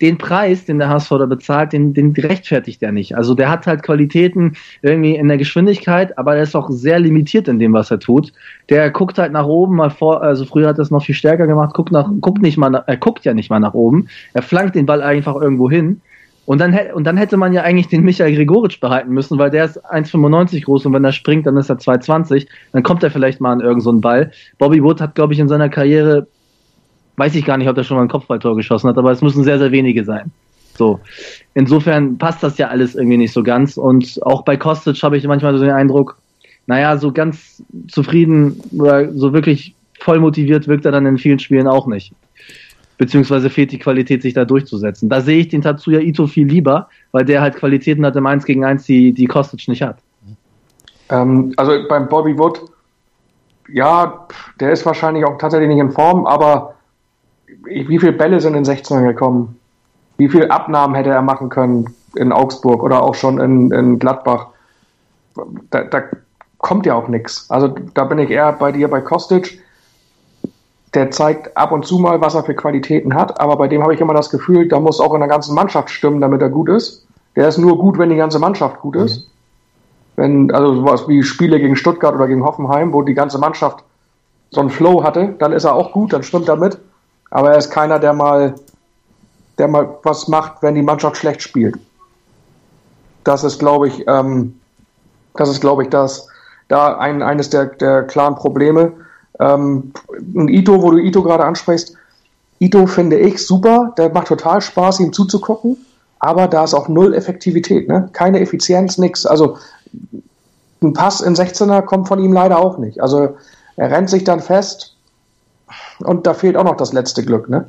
den Preis, den der HSV da bezahlt, den, den rechtfertigt er nicht. Also der hat halt Qualitäten irgendwie in der Geschwindigkeit, aber er ist auch sehr limitiert in dem, was er tut. Der guckt halt nach oben mal vor, also früher hat er es noch viel stärker gemacht, guckt nach, guckt nicht mal, er guckt ja nicht mal nach oben. Er flankt den Ball einfach irgendwo hin. Und dann, und dann hätte man ja eigentlich den Michael Gregoritsch behalten müssen, weil der ist 1,95 groß und wenn er springt, dann ist er 2,20. Dann kommt er vielleicht mal an irgendeinen so Ball. Bobby Wood hat, glaube ich, in seiner Karriere weiß ich gar nicht, ob er schon mal ein Kopfballtor geschossen hat, aber es müssen sehr, sehr wenige sein. So. Insofern passt das ja alles irgendwie nicht so ganz. Und auch bei Kostic habe ich manchmal so den Eindruck, naja, so ganz zufrieden oder so wirklich voll motiviert wirkt er dann in vielen Spielen auch nicht. Beziehungsweise fehlt die Qualität, sich da durchzusetzen. Da sehe ich den Tatsuya Ito viel lieber, weil der halt Qualitäten hat im 1 gegen 1, die, die Kostic nicht hat. Ähm, also beim Bobby Wood, ja, der ist wahrscheinlich auch tatsächlich nicht in Form, aber wie viele Bälle sind in 16 gekommen? Wie viele Abnahmen hätte er machen können in Augsburg oder auch schon in, in Gladbach? Da, da kommt ja auch nichts. Also da bin ich eher bei dir bei Kostic. Der zeigt ab und zu mal, was er für Qualitäten hat, aber bei dem habe ich immer das Gefühl, da muss auch in der ganzen Mannschaft stimmen, damit er gut ist. Der ist nur gut, wenn die ganze Mannschaft gut ist. Mhm. Wenn, also sowas wie Spiele gegen Stuttgart oder gegen Hoffenheim, wo die ganze Mannschaft so einen Flow hatte, dann ist er auch gut, dann stimmt er mit. Aber er ist keiner, der mal, der mal was macht, wenn die Mannschaft schlecht spielt. Das ist, glaube ich, ähm, das ist, glaube ich, das, da ein, eines der, der klaren Probleme. Ähm, und Ito, wo du Ito gerade ansprichst, Ito finde ich super, der macht total Spaß, ihm zuzugucken, aber da ist auch null Effektivität, ne? keine Effizienz, nix. Also ein Pass in 16er kommt von ihm leider auch nicht. Also er rennt sich dann fest und da fehlt auch noch das letzte Glück, ne?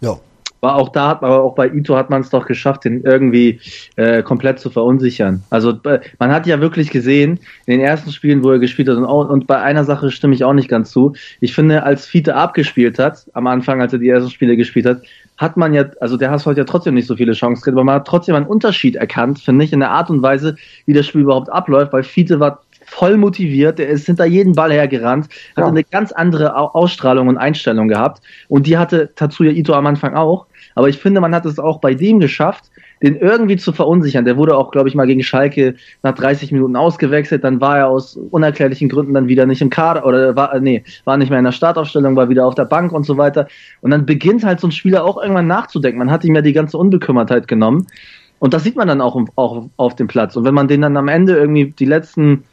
Ja. Aber auch da hat man, aber auch bei Ito hat man es doch geschafft, den irgendwie äh, komplett zu verunsichern. Also äh, man hat ja wirklich gesehen, in den ersten Spielen, wo er gespielt hat, und, auch, und bei einer Sache stimme ich auch nicht ganz zu. Ich finde, als Fiete abgespielt hat, am Anfang, als er die ersten Spiele gespielt hat, hat man ja, also der HSV hat ja trotzdem nicht so viele Chancen gekriegt, aber man hat trotzdem einen Unterschied erkannt, finde ich, in der Art und Weise, wie das Spiel überhaupt abläuft, weil Fiete war voll motiviert, der ist hinter jeden Ball hergerannt, hatte ja. eine ganz andere Ausstrahlung und Einstellung gehabt und die hatte Tatsuya Ito am Anfang auch. Aber ich finde, man hat es auch bei dem geschafft, den irgendwie zu verunsichern. Der wurde auch, glaube ich, mal gegen Schalke nach 30 Minuten ausgewechselt. Dann war er aus unerklärlichen Gründen dann wieder nicht im Kader oder war, nee, war nicht mehr in der Startaufstellung, war wieder auf der Bank und so weiter. Und dann beginnt halt so ein Spieler auch irgendwann nachzudenken. Man hat ihm ja die ganze Unbekümmertheit genommen. Und das sieht man dann auch, auch auf dem Platz. Und wenn man den dann am Ende irgendwie die letzten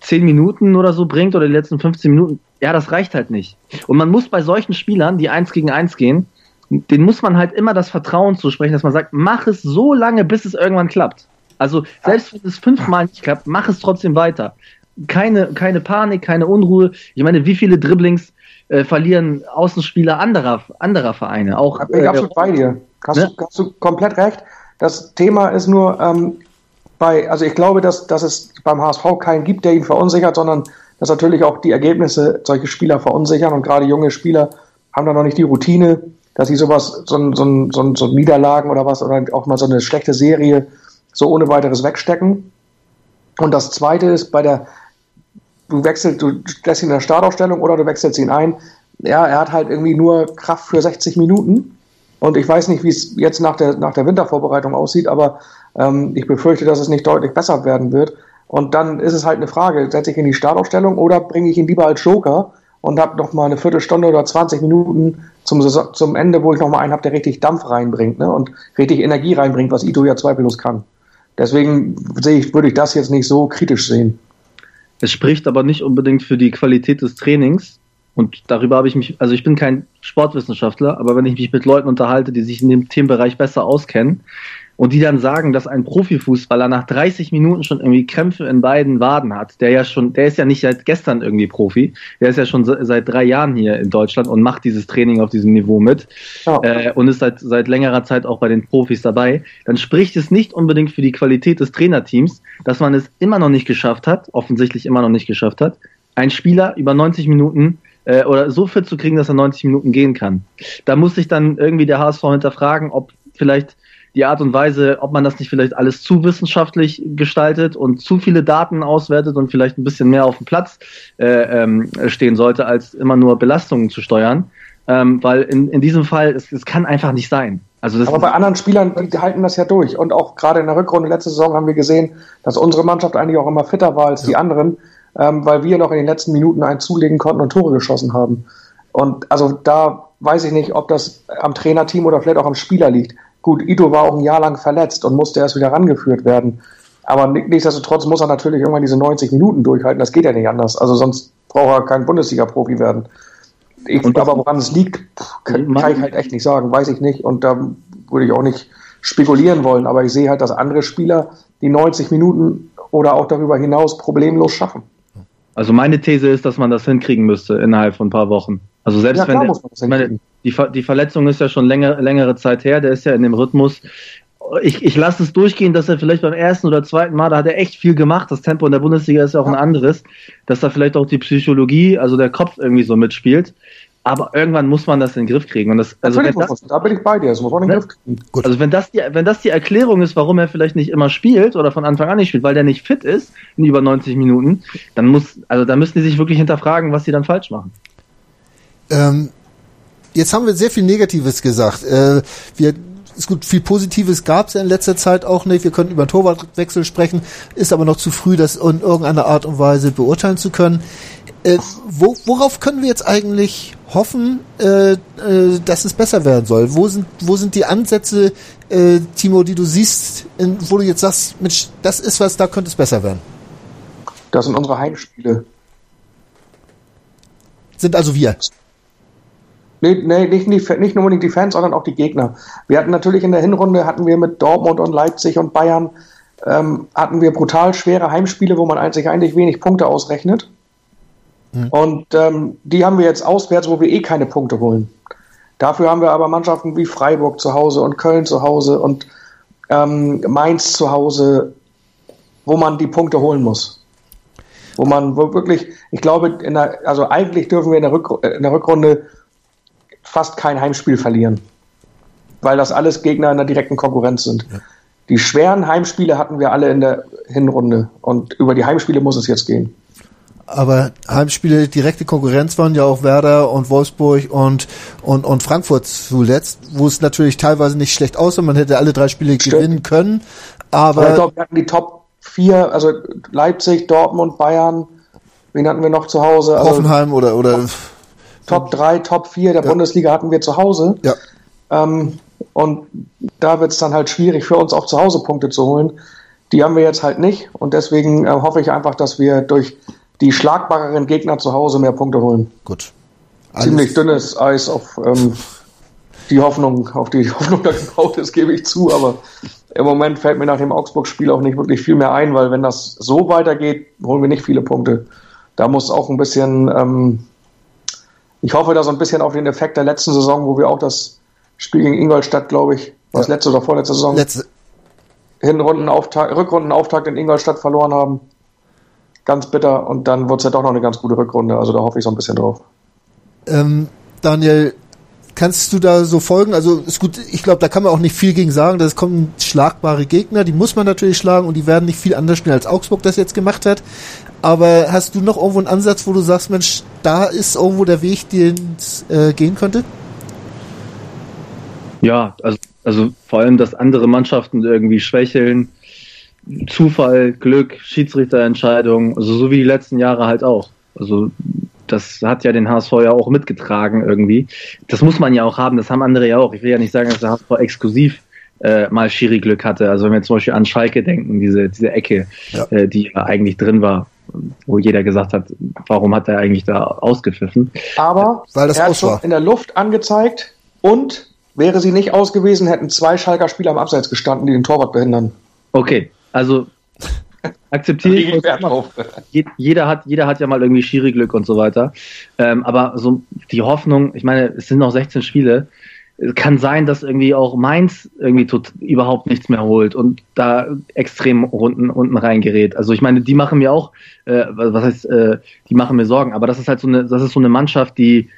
10 Minuten oder so bringt oder die letzten 15 Minuten, ja, das reicht halt nicht. Und man muss bei solchen Spielern, die eins gegen eins gehen, den muss man halt immer das Vertrauen zusprechen, dass man sagt, mach es so lange, bis es irgendwann klappt. Also selbst wenn es fünfmal nicht klappt, mach es trotzdem weiter. Keine, keine Panik, keine Unruhe. Ich meine, wie viele Dribblings äh, verlieren Außenspieler anderer, anderer Vereine? Auch, ich bin äh, absolut bei dir. Hast, ne? du, hast du komplett recht. Das Thema ist nur, ähm, bei, also ich glaube, dass, dass es beim HSV keinen gibt, der ihn verunsichert, sondern dass natürlich auch die Ergebnisse solche Spieler verunsichern und gerade junge Spieler haben da noch nicht die Routine, dass sie sowas, so, ein, so, ein, so, ein, so Niederlagen oder was, oder auch mal so eine schlechte Serie so ohne weiteres wegstecken. Und das zweite ist bei der, du wechselst, du lässt ihn in der Startaufstellung oder du wechselst ihn ein. Ja, er hat halt irgendwie nur Kraft für 60 Minuten. Und ich weiß nicht, wie es jetzt nach der, nach der Wintervorbereitung aussieht, aber ähm, ich befürchte, dass es nicht deutlich besser werden wird. Und dann ist es halt eine Frage, setze ich ihn in die Startaufstellung oder bringe ich ihn lieber als Joker und habe noch mal eine Viertelstunde oder 20 Minuten zum, zum Ende, wo ich noch mal einen habe, der richtig Dampf reinbringt ne? und richtig Energie reinbringt, was Ito ja zweifellos kann. Deswegen sehe ich, würde ich das jetzt nicht so kritisch sehen. Es spricht aber nicht unbedingt für die Qualität des Trainings. Und darüber habe ich mich, also ich bin kein Sportwissenschaftler, aber wenn ich mich mit Leuten unterhalte, die sich in dem Themenbereich besser auskennen, und die dann sagen, dass ein Profifußballer nach 30 Minuten schon irgendwie Krämpfe in beiden Waden hat, der ja schon, der ist ja nicht seit gestern irgendwie Profi, der ist ja schon seit drei Jahren hier in Deutschland und macht dieses Training auf diesem Niveau mit ja. äh, und ist seit, seit längerer Zeit auch bei den Profis dabei, dann spricht es nicht unbedingt für die Qualität des Trainerteams, dass man es immer noch nicht geschafft hat, offensichtlich immer noch nicht geschafft hat, einen Spieler über 90 Minuten äh, oder so fit zu kriegen, dass er 90 Minuten gehen kann. Da muss sich dann irgendwie der HSV hinterfragen, ob vielleicht die Art und Weise, ob man das nicht vielleicht alles zu wissenschaftlich gestaltet und zu viele Daten auswertet und vielleicht ein bisschen mehr auf dem Platz äh, ähm, stehen sollte, als immer nur Belastungen zu steuern. Ähm, weil in, in diesem Fall, es, es kann einfach nicht sein. Also das Aber bei anderen Spielern, die halten das ja durch. Und auch gerade in der Rückrunde letzte Saison haben wir gesehen, dass unsere Mannschaft eigentlich auch immer fitter war als ja. die anderen, ähm, weil wir noch in den letzten Minuten einen zulegen konnten und Tore geschossen haben. Und also da weiß ich nicht, ob das am Trainerteam oder vielleicht auch am Spieler liegt. Gut, Ito war auch ein Jahr lang verletzt und musste erst wieder rangeführt werden. Aber nichtsdestotrotz muss er natürlich irgendwann diese 90 Minuten durchhalten. Das geht ja nicht anders. Also sonst braucht er kein Bundesliga-Profi werden. Ich, aber woran es liegt, kann, kann, ich halt echt nicht sagen. Weiß ich nicht. Und da würde ich auch nicht spekulieren wollen. Aber ich sehe halt, dass andere Spieler die 90 Minuten oder auch darüber hinaus problemlos schaffen. Also meine These ist, dass man das hinkriegen müsste innerhalb von ein paar Wochen. Also selbst ja, wenn der, meine, die, die Verletzung ist ja schon länger, längere Zeit her, der ist ja in dem Rhythmus. Ich, ich lasse es durchgehen, dass er vielleicht beim ersten oder zweiten Mal, da hat er echt viel gemacht. Das Tempo in der Bundesliga ist ja auch ein anderes, dass da vielleicht auch die Psychologie, also der Kopf irgendwie so mitspielt. Aber irgendwann muss man das in den Griff kriegen. Und das, also wenn das, da bin ich bei dir, das muss man in den Griff kriegen. Gut. Also wenn das, die, wenn das die Erklärung ist, warum er vielleicht nicht immer spielt oder von Anfang an nicht spielt, weil der nicht fit ist in über 90 Minuten, dann muss, also da müssen die sich wirklich hinterfragen, was sie dann falsch machen. Ähm, jetzt haben wir sehr viel Negatives gesagt. Äh, wir ist gut, viel Positives gab es ja in letzter Zeit auch nicht. Wir könnten über einen Torwartwechsel sprechen, ist aber noch zu früh, das in irgendeiner Art und Weise beurteilen zu können. Äh, wo, worauf können wir jetzt eigentlich hoffen, äh, äh, dass es besser werden soll? Wo sind, wo sind die Ansätze, äh, Timo, die du siehst, in, wo du jetzt sagst, Mensch, das ist was, da könnte es besser werden? Das sind unsere Heimspiele. Sind also wir. Nee, nee nicht, nicht, nicht nur unbedingt die Fans, sondern auch die Gegner. Wir hatten natürlich in der Hinrunde, hatten wir mit Dortmund und Leipzig und Bayern, ähm, hatten wir brutal schwere Heimspiele, wo man eigentlich, eigentlich wenig Punkte ausrechnet. Mhm. Und ähm, die haben wir jetzt auswärts, wo wir eh keine Punkte holen. Dafür haben wir aber Mannschaften wie Freiburg zu Hause und Köln zu Hause und ähm, Mainz zu Hause, wo man die Punkte holen muss. Wo man wo wirklich, ich glaube, der, also eigentlich dürfen wir in der, Rück, in der Rückrunde fast kein Heimspiel verlieren, weil das alles Gegner in der direkten Konkurrenz sind. Ja. Die schweren Heimspiele hatten wir alle in der Hinrunde und über die Heimspiele muss es jetzt gehen. Aber Heimspiele, direkte Konkurrenz waren ja auch Werder und Wolfsburg und, und, und Frankfurt zuletzt, wo es natürlich teilweise nicht schlecht aussah. Man hätte alle drei Spiele Stimmt. gewinnen können. Aber, aber ich glaube, wir hatten die Top 4, also Leipzig, Dortmund, Bayern. Wen hatten wir noch zu Hause? Also Hoffenheim oder, oder. Top 3, Top 4 der ja. Bundesliga hatten wir zu Hause. Ja. Ähm, und da wird es dann halt schwierig für uns auch zu Hause Punkte zu holen. Die haben wir jetzt halt nicht. Und deswegen äh, hoffe ich einfach, dass wir durch die schlagbareren Gegner zu Hause mehr Punkte holen. Gut. Alles Ziemlich dünnes Eis auf ähm, die Hoffnung, auf die (laughs) Hoffnung da gebaut ist, gebe ich zu, aber im Moment fällt mir nach dem Augsburg-Spiel auch nicht wirklich viel mehr ein, weil wenn das so weitergeht, holen wir nicht viele Punkte. Da muss auch ein bisschen, ähm, ich hoffe da so ein bisschen auf den Effekt der letzten Saison, wo wir auch das Spiel gegen Ingolstadt, glaube ich, was ja. letzte oder vorletzte Saison, letzte. Hinrundenauftakt, Rückrundenauftakt in Ingolstadt verloren haben ganz bitter und dann wird es ja doch noch eine ganz gute Rückrunde. Also da hoffe ich so ein bisschen drauf. Ähm, Daniel, kannst du da so folgen? Also ist gut, ich glaube, da kann man auch nicht viel gegen sagen. Das kommen schlagbare Gegner, die muss man natürlich schlagen und die werden nicht viel anders schnell als Augsburg das jetzt gemacht hat. Aber hast du noch irgendwo einen Ansatz, wo du sagst, Mensch, da ist irgendwo der Weg, den es äh, gehen könnte? Ja, also, also vor allem, dass andere Mannschaften irgendwie schwächeln, Zufall, Glück, Schiedsrichterentscheidung, also so wie die letzten Jahre halt auch. Also das hat ja den HSV ja auch mitgetragen irgendwie. Das muss man ja auch haben, das haben andere ja auch. Ich will ja nicht sagen, dass der HSV exklusiv äh, mal Schiri-Glück hatte. Also wenn wir zum Beispiel an Schalke denken, diese, diese Ecke, ja. äh, die eigentlich drin war, wo jeder gesagt hat, warum hat er eigentlich da ausgepfiffen? Aber Weil das er hat schon in der Luft angezeigt und wäre sie nicht aus gewesen, hätten zwei Schalker Spieler am Abseits gestanden, die den Torwart behindern. Okay, also akzeptiere (laughs) ich. Jeder hat, jeder hat ja mal irgendwie Schiri-Glück und so weiter. Ähm, aber so die Hoffnung, ich meine, es sind noch 16 Spiele. Es kann sein, dass irgendwie auch Mainz irgendwie tut, überhaupt nichts mehr holt und da extrem unten, unten reingerät. Also ich meine, die machen mir auch, äh, was heißt, äh, die machen mir Sorgen, aber das ist halt so eine, das ist so eine Mannschaft, die,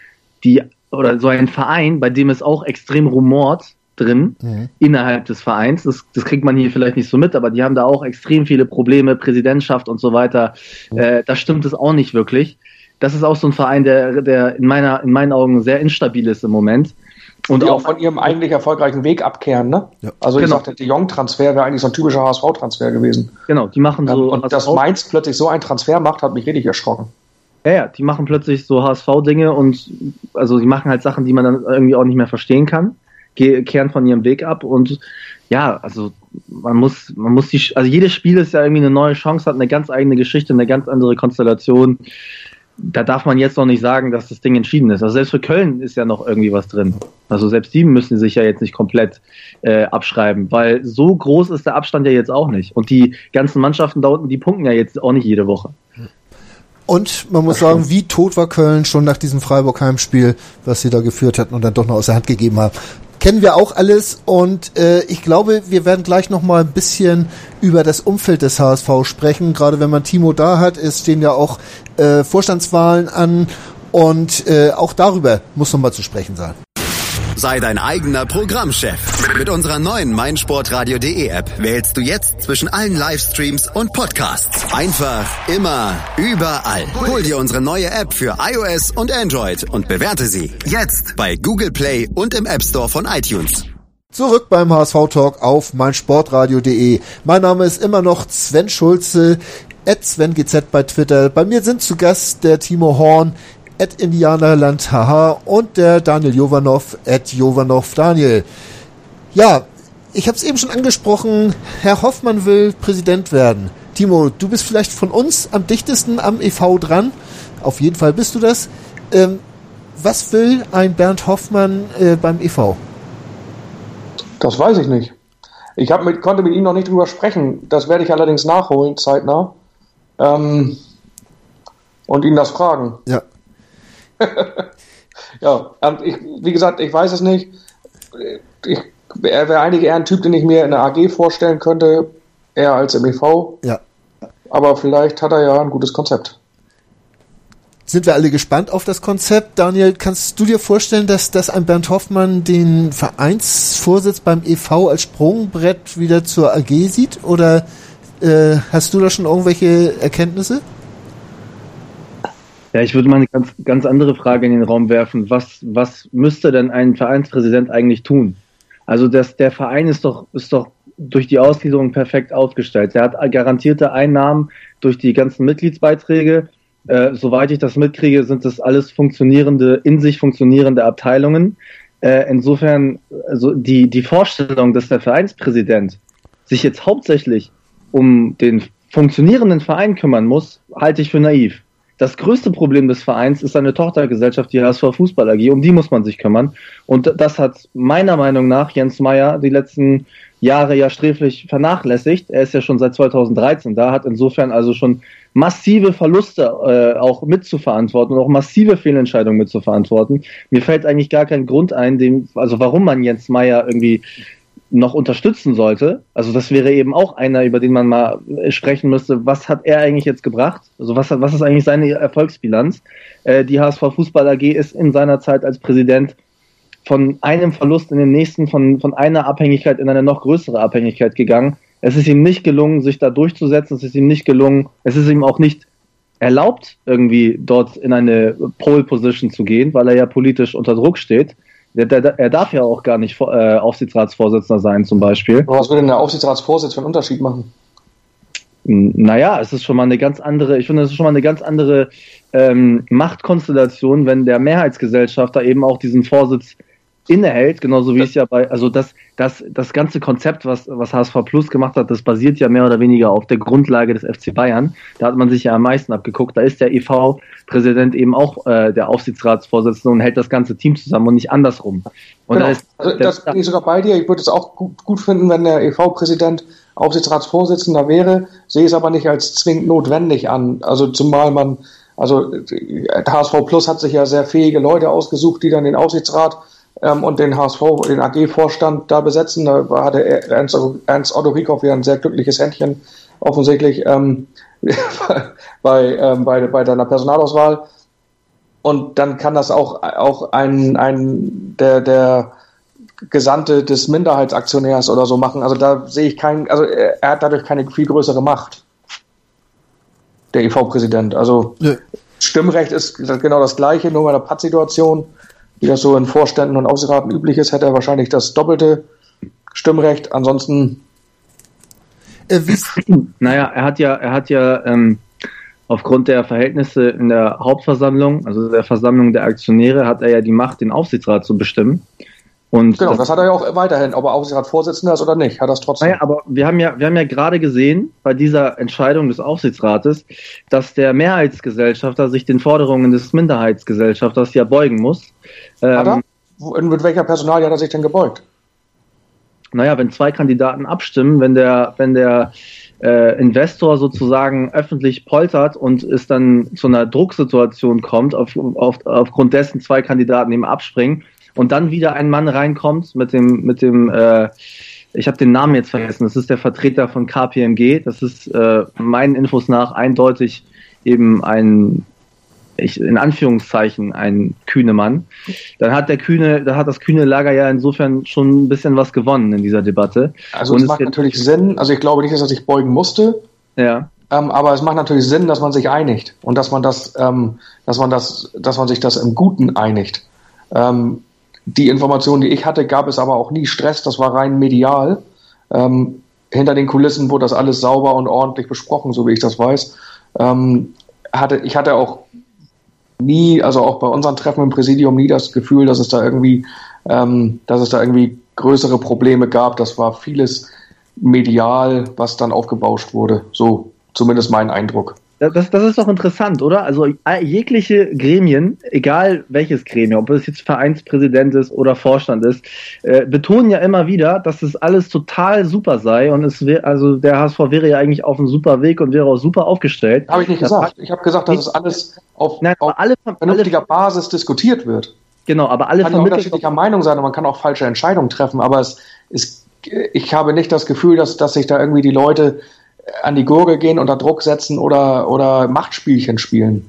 die, oder so ein Verein, bei dem es auch extrem rumort, drin mhm. innerhalb des Vereins. Das, das kriegt man hier vielleicht nicht so mit, aber die haben da auch extrem viele Probleme, Präsidentschaft und so weiter. Mhm. Äh, da stimmt es auch nicht wirklich. Das ist auch so ein Verein, der, der in, meiner, in meinen Augen sehr instabil ist im Moment. Und die auch, von ihrem eigentlich erfolgreichen Weg abkehren, ne? Ja. Also ich genau. sagte, der Jong-Transfer wäre eigentlich so ein typischer HSV-Transfer gewesen. Genau, die machen so. und HSV. dass Mainz plötzlich so einen Transfer macht, hat mich richtig erschrocken. Ja, ja, die machen plötzlich so HSV-Dinge und also die machen halt Sachen, die man dann irgendwie auch nicht mehr verstehen kann kehren von ihrem Weg ab und ja, also man muss, man muss die, also jedes Spiel ist ja irgendwie eine neue Chance, hat eine ganz eigene Geschichte, eine ganz andere Konstellation. Da darf man jetzt noch nicht sagen, dass das Ding entschieden ist. Also selbst für Köln ist ja noch irgendwie was drin. Also selbst die müssen sich ja jetzt nicht komplett äh, abschreiben, weil so groß ist der Abstand ja jetzt auch nicht. Und die ganzen Mannschaften da unten, die punkten ja jetzt auch nicht jede Woche. Und man muss sagen, wie tot war Köln schon nach diesem Freiburg-Heimspiel, was sie da geführt hatten und dann doch noch aus der Hand gegeben haben. Kennen wir auch alles und äh, ich glaube, wir werden gleich noch mal ein bisschen über das Umfeld des HSV sprechen. Gerade wenn man Timo da hat, es stehen ja auch äh, Vorstandswahlen an und äh, auch darüber muss noch mal zu sprechen sein. Sei dein eigener Programmchef. Mit unserer neuen meinsportradio.de App wählst du jetzt zwischen allen Livestreams und Podcasts. Einfach, immer, überall. Hol dir unsere neue App für iOS und Android und bewerte sie jetzt bei Google Play und im App Store von iTunes. Zurück beim HSV Talk auf meinsportradio.de. Mein Name ist immer noch Sven Schulze, at SvenGZ bei Twitter. Bei mir sind zu Gast der Timo Horn, at Indianerland haha und der Daniel Jovanov at Jovanov Daniel. Ja, ich habe es eben schon angesprochen, Herr Hoffmann will Präsident werden. Timo, du bist vielleicht von uns am dichtesten am EV dran. Auf jeden Fall bist du das. Ähm, was will ein Bernd Hoffmann äh, beim EV? Das weiß ich nicht. Ich mit, konnte mit ihm noch nicht drüber sprechen. Das werde ich allerdings nachholen, zeitnah. Ähm, und ihn das fragen. Ja. (laughs) ja, ich, wie gesagt, ich weiß es nicht. Ich, er wäre eigentlich eher ein Typ, den ich mir in der AG vorstellen könnte, eher als im EV. Ja. Aber vielleicht hat er ja ein gutes Konzept. Sind wir alle gespannt auf das Konzept. Daniel, kannst du dir vorstellen, dass, dass ein Bernd Hoffmann den Vereinsvorsitz beim EV als Sprungbrett wieder zur AG sieht? Oder äh, hast du da schon irgendwelche Erkenntnisse? Ja, ich würde mal eine ganz, ganz andere Frage in den Raum werfen. Was, was müsste denn ein Vereinspräsident eigentlich tun? Also das, der Verein ist doch, ist doch durch die Ausgliederung perfekt aufgestellt. Er hat garantierte Einnahmen durch die ganzen Mitgliedsbeiträge. Äh, soweit ich das mitkriege, sind das alles funktionierende, in sich funktionierende Abteilungen. Äh, insofern, also die, die Vorstellung, dass der Vereinspräsident sich jetzt hauptsächlich um den funktionierenden Verein kümmern muss, halte ich für naiv. Das größte Problem des Vereins ist eine Tochtergesellschaft, die HSV Fußball AG. Um die muss man sich kümmern. Und das hat meiner Meinung nach Jens Meyer die letzten Jahre ja sträflich vernachlässigt. Er ist ja schon seit 2013 da, hat insofern also schon massive Verluste äh, auch mitzuverantworten und auch massive Fehlentscheidungen mitzuverantworten. Mir fällt eigentlich gar kein Grund ein, dem, also warum man Jens Meyer irgendwie noch unterstützen sollte. Also das wäre eben auch einer, über den man mal sprechen müsste. Was hat er eigentlich jetzt gebracht? Also was, hat, was ist eigentlich seine Erfolgsbilanz? Äh, die HSV Fußball AG ist in seiner Zeit als Präsident von einem Verlust in den nächsten, von, von einer Abhängigkeit in eine noch größere Abhängigkeit gegangen. Es ist ihm nicht gelungen, sich da durchzusetzen. Es ist ihm nicht gelungen. Es ist ihm auch nicht erlaubt, irgendwie dort in eine Pole Position zu gehen, weil er ja politisch unter Druck steht. Der, der, er darf ja auch gar nicht äh, Aufsichtsratsvorsitzender sein, zum Beispiel. was würde denn der Aufsichtsratsvorsitz für einen Unterschied machen? Naja, es ist schon mal eine ganz andere, ich finde, es ist schon mal eine ganz andere ähm, Machtkonstellation, wenn der Mehrheitsgesellschafter eben auch diesen Vorsitz innehält, genauso wie es ja bei, also das, das, das ganze Konzept, was, was HSV Plus gemacht hat, das basiert ja mehr oder weniger auf der Grundlage des FC Bayern. Da hat man sich ja am meisten abgeguckt. Da ist der EV-Präsident eben auch äh, der Aufsichtsratsvorsitzende und hält das ganze Team zusammen und nicht andersrum. Und genau. da ist, also das bin ich sogar bei dir. Ich würde es auch gut, gut finden, wenn der EV-Präsident Aufsichtsratsvorsitzender wäre, sehe es aber nicht als zwingend notwendig an. Also zumal man, also HSV Plus hat sich ja sehr fähige Leute ausgesucht, die dann den Aufsichtsrat ähm, und den HSV, den AG-Vorstand da besetzen. Da hatte Ernst, Ernst Otto Rieckhoff ja ein sehr glückliches Händchen offensichtlich ähm, (laughs) bei, ähm, bei, bei deiner Personalauswahl. Und dann kann das auch, auch ein, ein der, der Gesandte des Minderheitsaktionärs oder so machen. Also da sehe ich keinen, also er hat dadurch keine viel größere Macht. Der EV-Präsident. Also ja. Stimmrecht ist genau das gleiche, nur bei der Pattsituation wie das so in Vorständen und Aufsichtsraten üblich ist, hätte er wahrscheinlich das doppelte Stimmrecht. Ansonsten. Äh, (clears throat) naja, er hat ja, er hat ja ähm, aufgrund der Verhältnisse in der Hauptversammlung, also der Versammlung der Aktionäre, hat er ja die Macht, den Aufsichtsrat zu bestimmen. Und genau, das, das, hat er ja auch weiterhin, ob er Aufsichtsratsvorsitzender ist oder nicht, hat das trotzdem. Naja, aber wir haben ja, wir haben ja gerade gesehen bei dieser Entscheidung des Aufsichtsrates, dass der Mehrheitsgesellschafter sich den Forderungen des Minderheitsgesellschafters ja beugen muss. Hat er? Ähm, mit welcher Personalie hat er sich denn gebeugt? naja, wenn zwei Kandidaten abstimmen, wenn der, wenn der äh, Investor sozusagen öffentlich poltert und es dann zu einer Drucksituation kommt, auf, auf, aufgrund dessen zwei Kandidaten eben abspringen und dann wieder ein Mann reinkommt mit dem, mit dem, äh, ich habe den Namen jetzt vergessen, das ist der Vertreter von KPMG, das ist äh, meinen Infos nach eindeutig eben ein ich, in Anführungszeichen ein kühne Mann, dann hat der kühne, da hat das kühne Lager ja insofern schon ein bisschen was gewonnen in dieser Debatte. Also Und es macht natürlich Sinn, also ich glaube nicht, dass er sich beugen musste. Ja. Ähm, aber es macht natürlich Sinn, dass man sich einigt und dass man das, ähm, dass man das, dass man sich das im Guten einigt. Ähm, die Informationen, die ich hatte, gab es aber auch nie Stress, das war rein medial. Ähm, hinter den Kulissen wurde das alles sauber und ordentlich besprochen, so wie ich das weiß. Ähm, hatte, ich hatte auch nie, also auch bei unseren Treffen im Präsidium nie das Gefühl, dass es da irgendwie, ähm, dass es da irgendwie größere Probleme gab. Das war vieles medial, was dann aufgebauscht wurde. So zumindest mein Eindruck. Das, das ist doch interessant, oder? Also jegliche Gremien, egal welches Gremium, ob es jetzt Vereinspräsident ist oder Vorstand ist, äh, betonen ja immer wieder, dass es alles total super sei und es wär, also der HSV wäre ja eigentlich auf einem super Weg und wäre auch super aufgestellt. Habe ich nicht gesagt. Ich habe gesagt, dass es alles auf, Nein, auf alle, vernünftiger alle, Basis diskutiert wird. Genau, aber alle man kann unterschiedlicher Meinung sein und man kann auch falsche Entscheidungen treffen, aber es ist, ich habe nicht das Gefühl, dass, dass sich da irgendwie die Leute an die Gurgel gehen, unter Druck setzen oder, oder Machtspielchen spielen.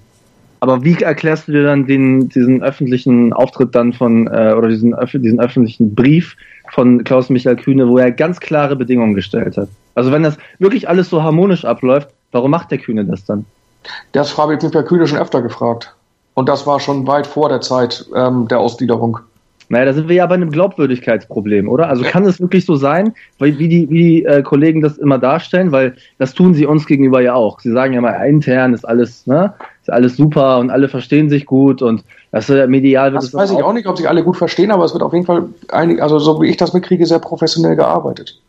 Aber wie erklärst du dir dann den, diesen öffentlichen Auftritt dann von, äh, oder diesen, diesen öffentlichen Brief von Klaus-Michael Kühne, wo er ganz klare Bedingungen gestellt hat? Also wenn das wirklich alles so harmonisch abläuft, warum macht der Kühne das dann? Das habe ich mich bei Kühne schon öfter gefragt. Und das war schon weit vor der Zeit ähm, der Ausgliederung. Naja, da sind wir ja bei einem Glaubwürdigkeitsproblem, oder? Also kann es wirklich so sein, weil, wie die, wie die äh, Kollegen das immer darstellen, weil das tun sie uns gegenüber ja auch. Sie sagen ja mal, intern ist alles, ne, ist alles super und alle verstehen sich gut und das äh, medial wird das weiß ich auch nicht, ob sich alle gut verstehen, aber es wird auf jeden Fall einig, also so wie ich das mitkriege, sehr professionell gearbeitet.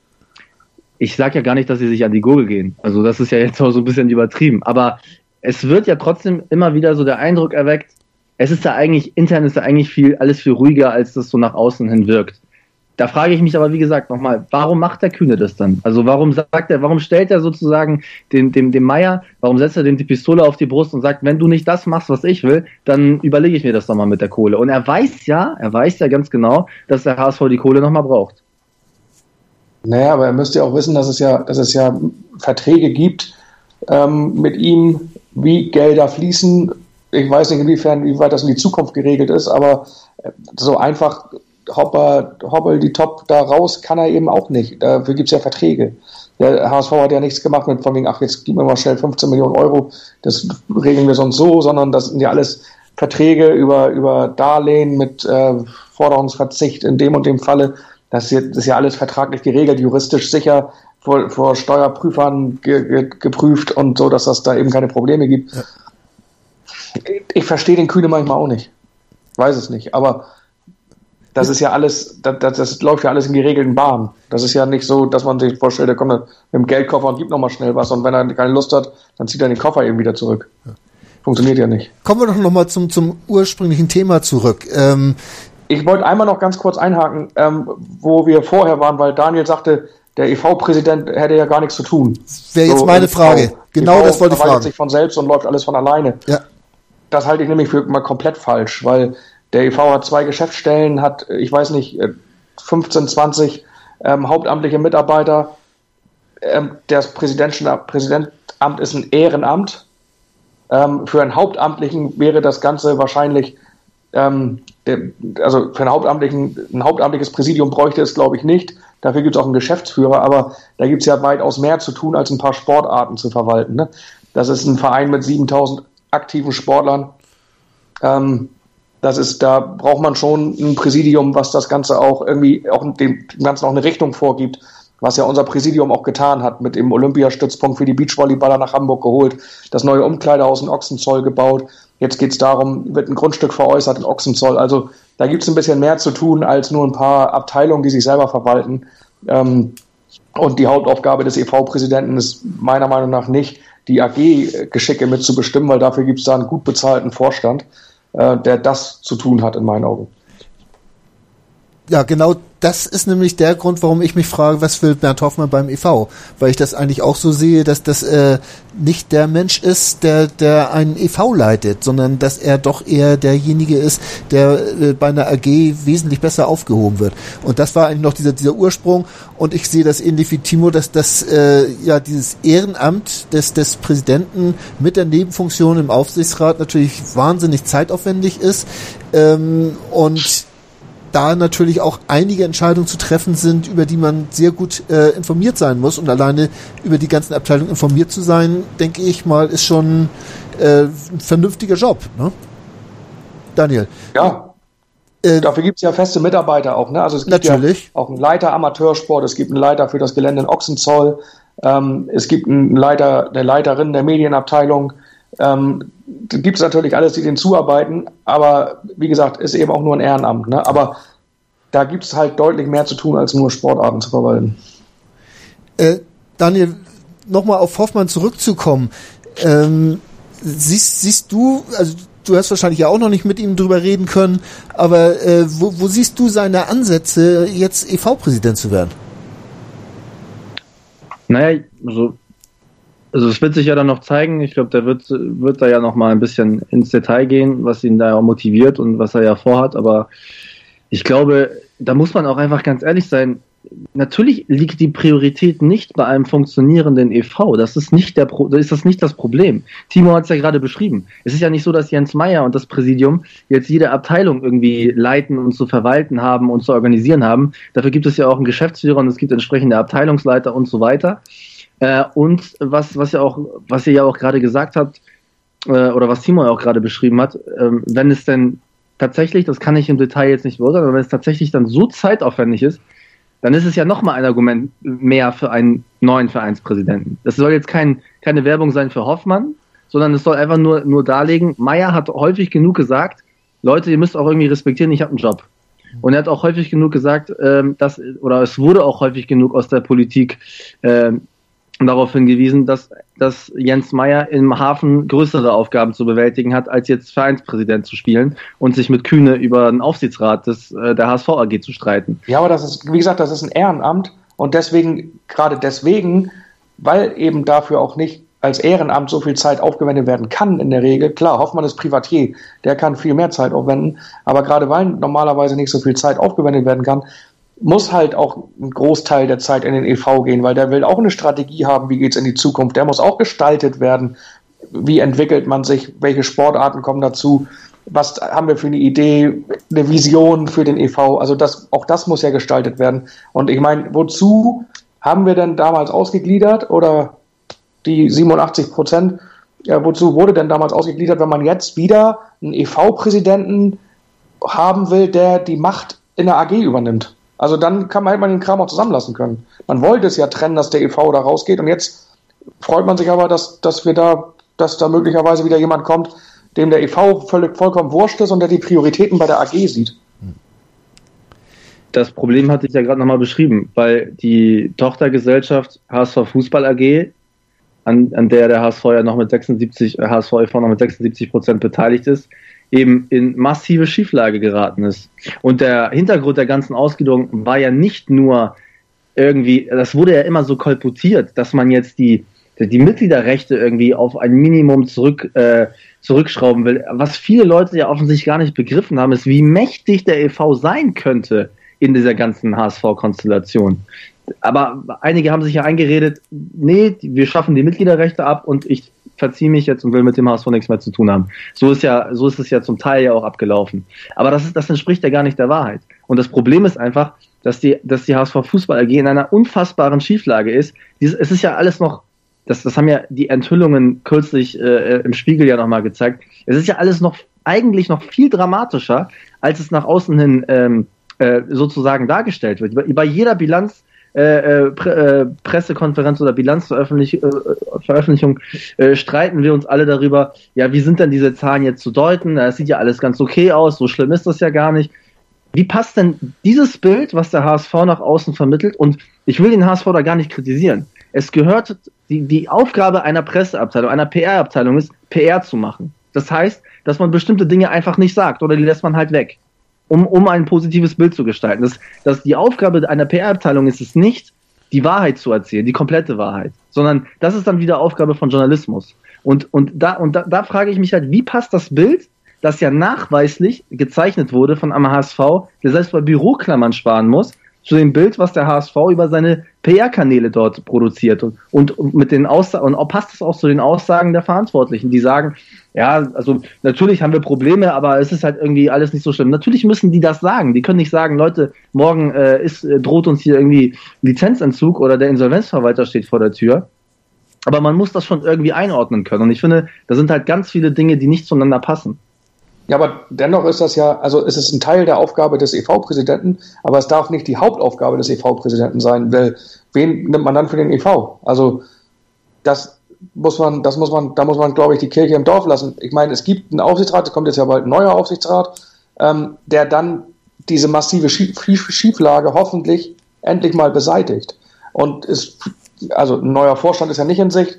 Ich sage ja gar nicht, dass sie sich an die Gurgel gehen. Also das ist ja jetzt auch so ein bisschen übertrieben. Aber es wird ja trotzdem immer wieder so der Eindruck erweckt, es ist da eigentlich, intern ist da eigentlich viel, alles viel ruhiger, als das so nach außen hin wirkt. Da frage ich mich aber, wie gesagt, nochmal, warum macht der Kühne das dann? Also warum sagt er, warum stellt er sozusagen dem, dem, dem Meier, warum setzt er dem die Pistole auf die Brust und sagt, wenn du nicht das machst, was ich will, dann überlege ich mir das nochmal mit der Kohle. Und er weiß ja, er weiß ja ganz genau, dass der HSV die Kohle nochmal braucht. Naja, aber er müsste ja auch wissen, dass es ja, dass es ja Verträge gibt ähm, mit ihm, wie Gelder fließen ich weiß nicht, inwiefern, wie weit das in die Zukunft geregelt ist, aber äh, so einfach Hopper, Hoppel die Top da raus kann er eben auch nicht. Dafür gibt es ja Verträge. Der HSV hat ja nichts gemacht mit von wegen, ach, jetzt gib mir mal schnell 15 Millionen Euro, das regeln wir sonst so, sondern das sind ja alles Verträge über, über Darlehen mit äh, Forderungsverzicht in dem und dem Falle. Das ist, ja, alles vertraglich geregelt, juristisch sicher, vor, vor Steuerprüfern ge, ge, geprüft und so, dass das da eben keine Probleme gibt. Ja ich verstehe den Kühne manchmal auch nicht. Weiß es nicht. Aber das ist ja alles, das, das, das, läuft ja alles in geregelten Bahnen. Das ist ja nicht so, dass man sich vorstellt, der kommt mit dem Geldkoffer und gibt nochmal schnell was und wenn er keine Lust hat, dann zieht er den Koffer eben wieder zurück. Funktioniert ja nicht. Kommen wir doch nochmal zum, zum ursprünglichen Thema zurück. Ähm, ich wollte einmal noch ganz kurz einhaken, ähm, wo wir vorher waren, weil Daniel sagte, der EV-Präsident hätte ja gar nichts zu tun. Wäre jetzt so, meine Frage. EV, genau EV das wollte ich fragen. sich von selbst und läuft alles von alleine. Ja das halte ich nämlich für mal komplett falsch, weil der EV hat zwei Geschäftsstellen, hat, ich weiß nicht, 15, 20 ähm, hauptamtliche Mitarbeiter. Ähm, das Präsidentamt ist ein Ehrenamt. Ähm, für einen Hauptamtlichen wäre das Ganze wahrscheinlich, ähm, der, also für einen Hauptamtlichen, ein hauptamtliches Präsidium bräuchte es, glaube ich, nicht. Dafür gibt es auch einen Geschäftsführer, aber da gibt es ja weitaus mehr zu tun, als ein paar Sportarten zu verwalten. Ne? Das ist ein Verein mit 7000 aktiven Sportlern. Ähm, das ist, da braucht man schon ein Präsidium, was das Ganze auch irgendwie auch dem Ganzen auch eine Richtung vorgibt, was ja unser Präsidium auch getan hat, mit dem Olympiastützpunkt für die Beachvolleyballer nach Hamburg geholt, das neue Umkleidehaus in Ochsenzoll gebaut. Jetzt geht es darum, wird ein Grundstück veräußert in Ochsenzoll. Also da gibt es ein bisschen mehr zu tun als nur ein paar Abteilungen, die sich selber verwalten. Ähm, und die Hauptaufgabe des EV-Präsidenten ist meiner Meinung nach nicht, die AG-Geschicke mitzubestimmen, weil dafür gibt es da einen gut bezahlten Vorstand, äh, der das zu tun hat, in meinen Augen. Ja, genau das ist nämlich der Grund, warum ich mich frage, was will Bernd Hoffmann beim EV? Weil ich das eigentlich auch so sehe, dass das äh, nicht der Mensch ist, der, der einen EV leitet, sondern dass er doch eher derjenige ist, der äh, bei einer AG wesentlich besser aufgehoben wird. Und das war eigentlich noch dieser, dieser Ursprung. Und ich sehe das ähnlich wie Timo, dass das äh, ja dieses Ehrenamt des, des Präsidenten mit der Nebenfunktion im Aufsichtsrat natürlich wahnsinnig zeitaufwendig ist. Ähm, und da natürlich auch einige Entscheidungen zu treffen sind, über die man sehr gut äh, informiert sein muss. Und alleine über die ganzen Abteilungen informiert zu sein, denke ich mal, ist schon äh, ein vernünftiger Job. Ne? Daniel. Ja. Äh, Dafür gibt es ja feste Mitarbeiter auch. Ne? Also es gibt natürlich. ja auch einen Leiter Amateursport, es gibt einen Leiter für das Gelände in Ochsenzoll, ähm, es gibt einen Leiter, eine Leiterin der Medienabteilung. Ähm, gibt es natürlich alles, die denen zuarbeiten, aber wie gesagt, ist eben auch nur ein Ehrenamt. Ne? Aber da gibt es halt deutlich mehr zu tun, als nur Sportarten zu verwalten. Äh, Daniel, nochmal auf Hoffmann zurückzukommen. Ähm, siehst, siehst du, also du hast wahrscheinlich ja auch noch nicht mit ihm drüber reden können, aber äh, wo, wo siehst du seine Ansätze, jetzt EV-Präsident zu werden? Naja, also also es wird sich ja dann noch zeigen. Ich glaube, der wird, wird da ja noch mal ein bisschen ins Detail gehen, was ihn da motiviert und was er ja vorhat. Aber ich glaube, da muss man auch einfach ganz ehrlich sein. Natürlich liegt die Priorität nicht bei einem funktionierenden EV. Das ist nicht der Pro ist das nicht das Problem. Timo hat es ja gerade beschrieben. Es ist ja nicht so, dass Jens Meyer und das Präsidium jetzt jede Abteilung irgendwie leiten und zu verwalten haben und zu organisieren haben. Dafür gibt es ja auch einen Geschäftsführer und es gibt entsprechende Abteilungsleiter und so weiter. Äh, und was, was ja auch, was ihr ja auch gerade gesagt habt, äh, oder was Timo ja auch gerade beschrieben hat, äh, wenn es denn tatsächlich, das kann ich im Detail jetzt nicht beurteilen, aber wenn es tatsächlich dann so zeitaufwendig ist, dann ist es ja nochmal ein Argument mehr für einen neuen Vereinspräsidenten. Das soll jetzt kein, keine Werbung sein für Hoffmann, sondern es soll einfach nur, nur darlegen, Meyer hat häufig genug gesagt, Leute, ihr müsst auch irgendwie respektieren, ich habe einen Job. Und er hat auch häufig genug gesagt, ähm, dass, oder es wurde auch häufig genug aus der Politik ähm, darauf hingewiesen, dass, dass Jens Meyer im Hafen größere Aufgaben zu bewältigen hat, als jetzt Vereinspräsident zu spielen und sich mit Kühne über den Aufsichtsrat des, äh, der HSV AG zu streiten. Ja, aber das ist, wie gesagt, das ist ein Ehrenamt und deswegen, gerade deswegen, weil eben dafür auch nicht als Ehrenamt so viel Zeit aufgewendet werden kann in der Regel. Klar, Hoffmann ist Privatier, der kann viel mehr Zeit aufwenden, aber gerade weil normalerweise nicht so viel Zeit aufgewendet werden kann, muss halt auch ein Großteil der Zeit in den EV gehen, weil der will auch eine Strategie haben, wie geht's in die Zukunft. Der muss auch gestaltet werden. Wie entwickelt man sich? Welche Sportarten kommen dazu? Was haben wir für eine Idee, eine Vision für den EV? Also das, auch das muss ja gestaltet werden. Und ich meine, wozu haben wir denn damals ausgegliedert oder die 87 Prozent? Ja, wozu wurde denn damals ausgegliedert, wenn man jetzt wieder einen EV-Präsidenten haben will, der die Macht in der AG übernimmt? Also dann kann man, hätte man den Kram auch zusammenlassen können. Man wollte es ja trennen, dass der EV da rausgeht und jetzt freut man sich aber, dass, dass wir da, dass da möglicherweise wieder jemand kommt, dem der EV völlig vollkommen wurscht ist und der die Prioritäten bei der AG sieht. Das Problem hatte ich ja gerade nochmal beschrieben, weil die Tochtergesellschaft HSV Fußball AG, an, an der der HSV ja noch mit 76, HSV e.V. noch mit 76 Prozent beteiligt ist, eben in massive Schieflage geraten ist. Und der Hintergrund der ganzen Ausgliederung war ja nicht nur irgendwie, das wurde ja immer so kolportiert, dass man jetzt die, die Mitgliederrechte irgendwie auf ein Minimum zurück, äh, zurückschrauben will. Was viele Leute ja offensichtlich gar nicht begriffen haben, ist, wie mächtig der EV sein könnte in dieser ganzen HSV-Konstellation. Aber einige haben sich ja eingeredet, nee, wir schaffen die Mitgliederrechte ab und ich verziehe mich jetzt und will mit dem HSV nichts mehr zu tun haben. So ist ja, so ist es ja zum Teil ja auch abgelaufen. Aber das ist, das entspricht ja gar nicht der Wahrheit. Und das Problem ist einfach, dass die, dass die HSV Fußball AG in einer unfassbaren Schieflage ist. es ist ja alles noch, das, das haben ja die Enthüllungen kürzlich äh, im Spiegel ja nochmal gezeigt. Es ist ja alles noch eigentlich noch viel dramatischer, als es nach außen hin ähm, äh, sozusagen dargestellt wird. Bei jeder Bilanz äh, äh, Pre äh, Pressekonferenz oder Bilanzveröffentlichung äh, äh, streiten wir uns alle darüber, ja, wie sind denn diese Zahlen jetzt zu deuten? Es sieht ja alles ganz okay aus, so schlimm ist das ja gar nicht. Wie passt denn dieses Bild, was der HSV nach außen vermittelt? Und ich will den HSV da gar nicht kritisieren. Es gehört, die, die Aufgabe einer Presseabteilung, einer PR-Abteilung ist, PR zu machen. Das heißt, dass man bestimmte Dinge einfach nicht sagt oder die lässt man halt weg. Um, um ein positives Bild zu gestalten. Das, das die Aufgabe einer PR-Abteilung ist es nicht, die Wahrheit zu erzählen, die komplette Wahrheit, sondern das ist dann wieder Aufgabe von Journalismus. Und, und, da, und da, da frage ich mich halt, wie passt das Bild, das ja nachweislich gezeichnet wurde von einem HSV, der selbst bei Büroklammern sparen muss, zu dem Bild, was der HSV über seine PR-Kanäle dort produziert. Und, und mit den Aussagen, und passt das auch zu den Aussagen der Verantwortlichen, die sagen, ja, also natürlich haben wir Probleme, aber es ist halt irgendwie alles nicht so schlimm. Natürlich müssen die das sagen. Die können nicht sagen, Leute, morgen äh, ist, äh, droht uns hier irgendwie Lizenzentzug oder der Insolvenzverwalter steht vor der Tür. Aber man muss das schon irgendwie einordnen können. Und ich finde, da sind halt ganz viele Dinge, die nicht zueinander passen. Ja, aber dennoch ist das ja, also es ist ein Teil der Aufgabe des EV-Präsidenten, aber es darf nicht die Hauptaufgabe des EV-Präsidenten sein, weil wen nimmt man dann für den EV? Also das muss man, das muss man, da muss man, glaube ich, die Kirche im Dorf lassen. Ich meine, es gibt einen Aufsichtsrat, es kommt jetzt ja bald ein neuer Aufsichtsrat, ähm, der dann diese massive Schieflage hoffentlich endlich mal beseitigt. Und ist, also ein neuer Vorstand ist ja nicht in Sicht.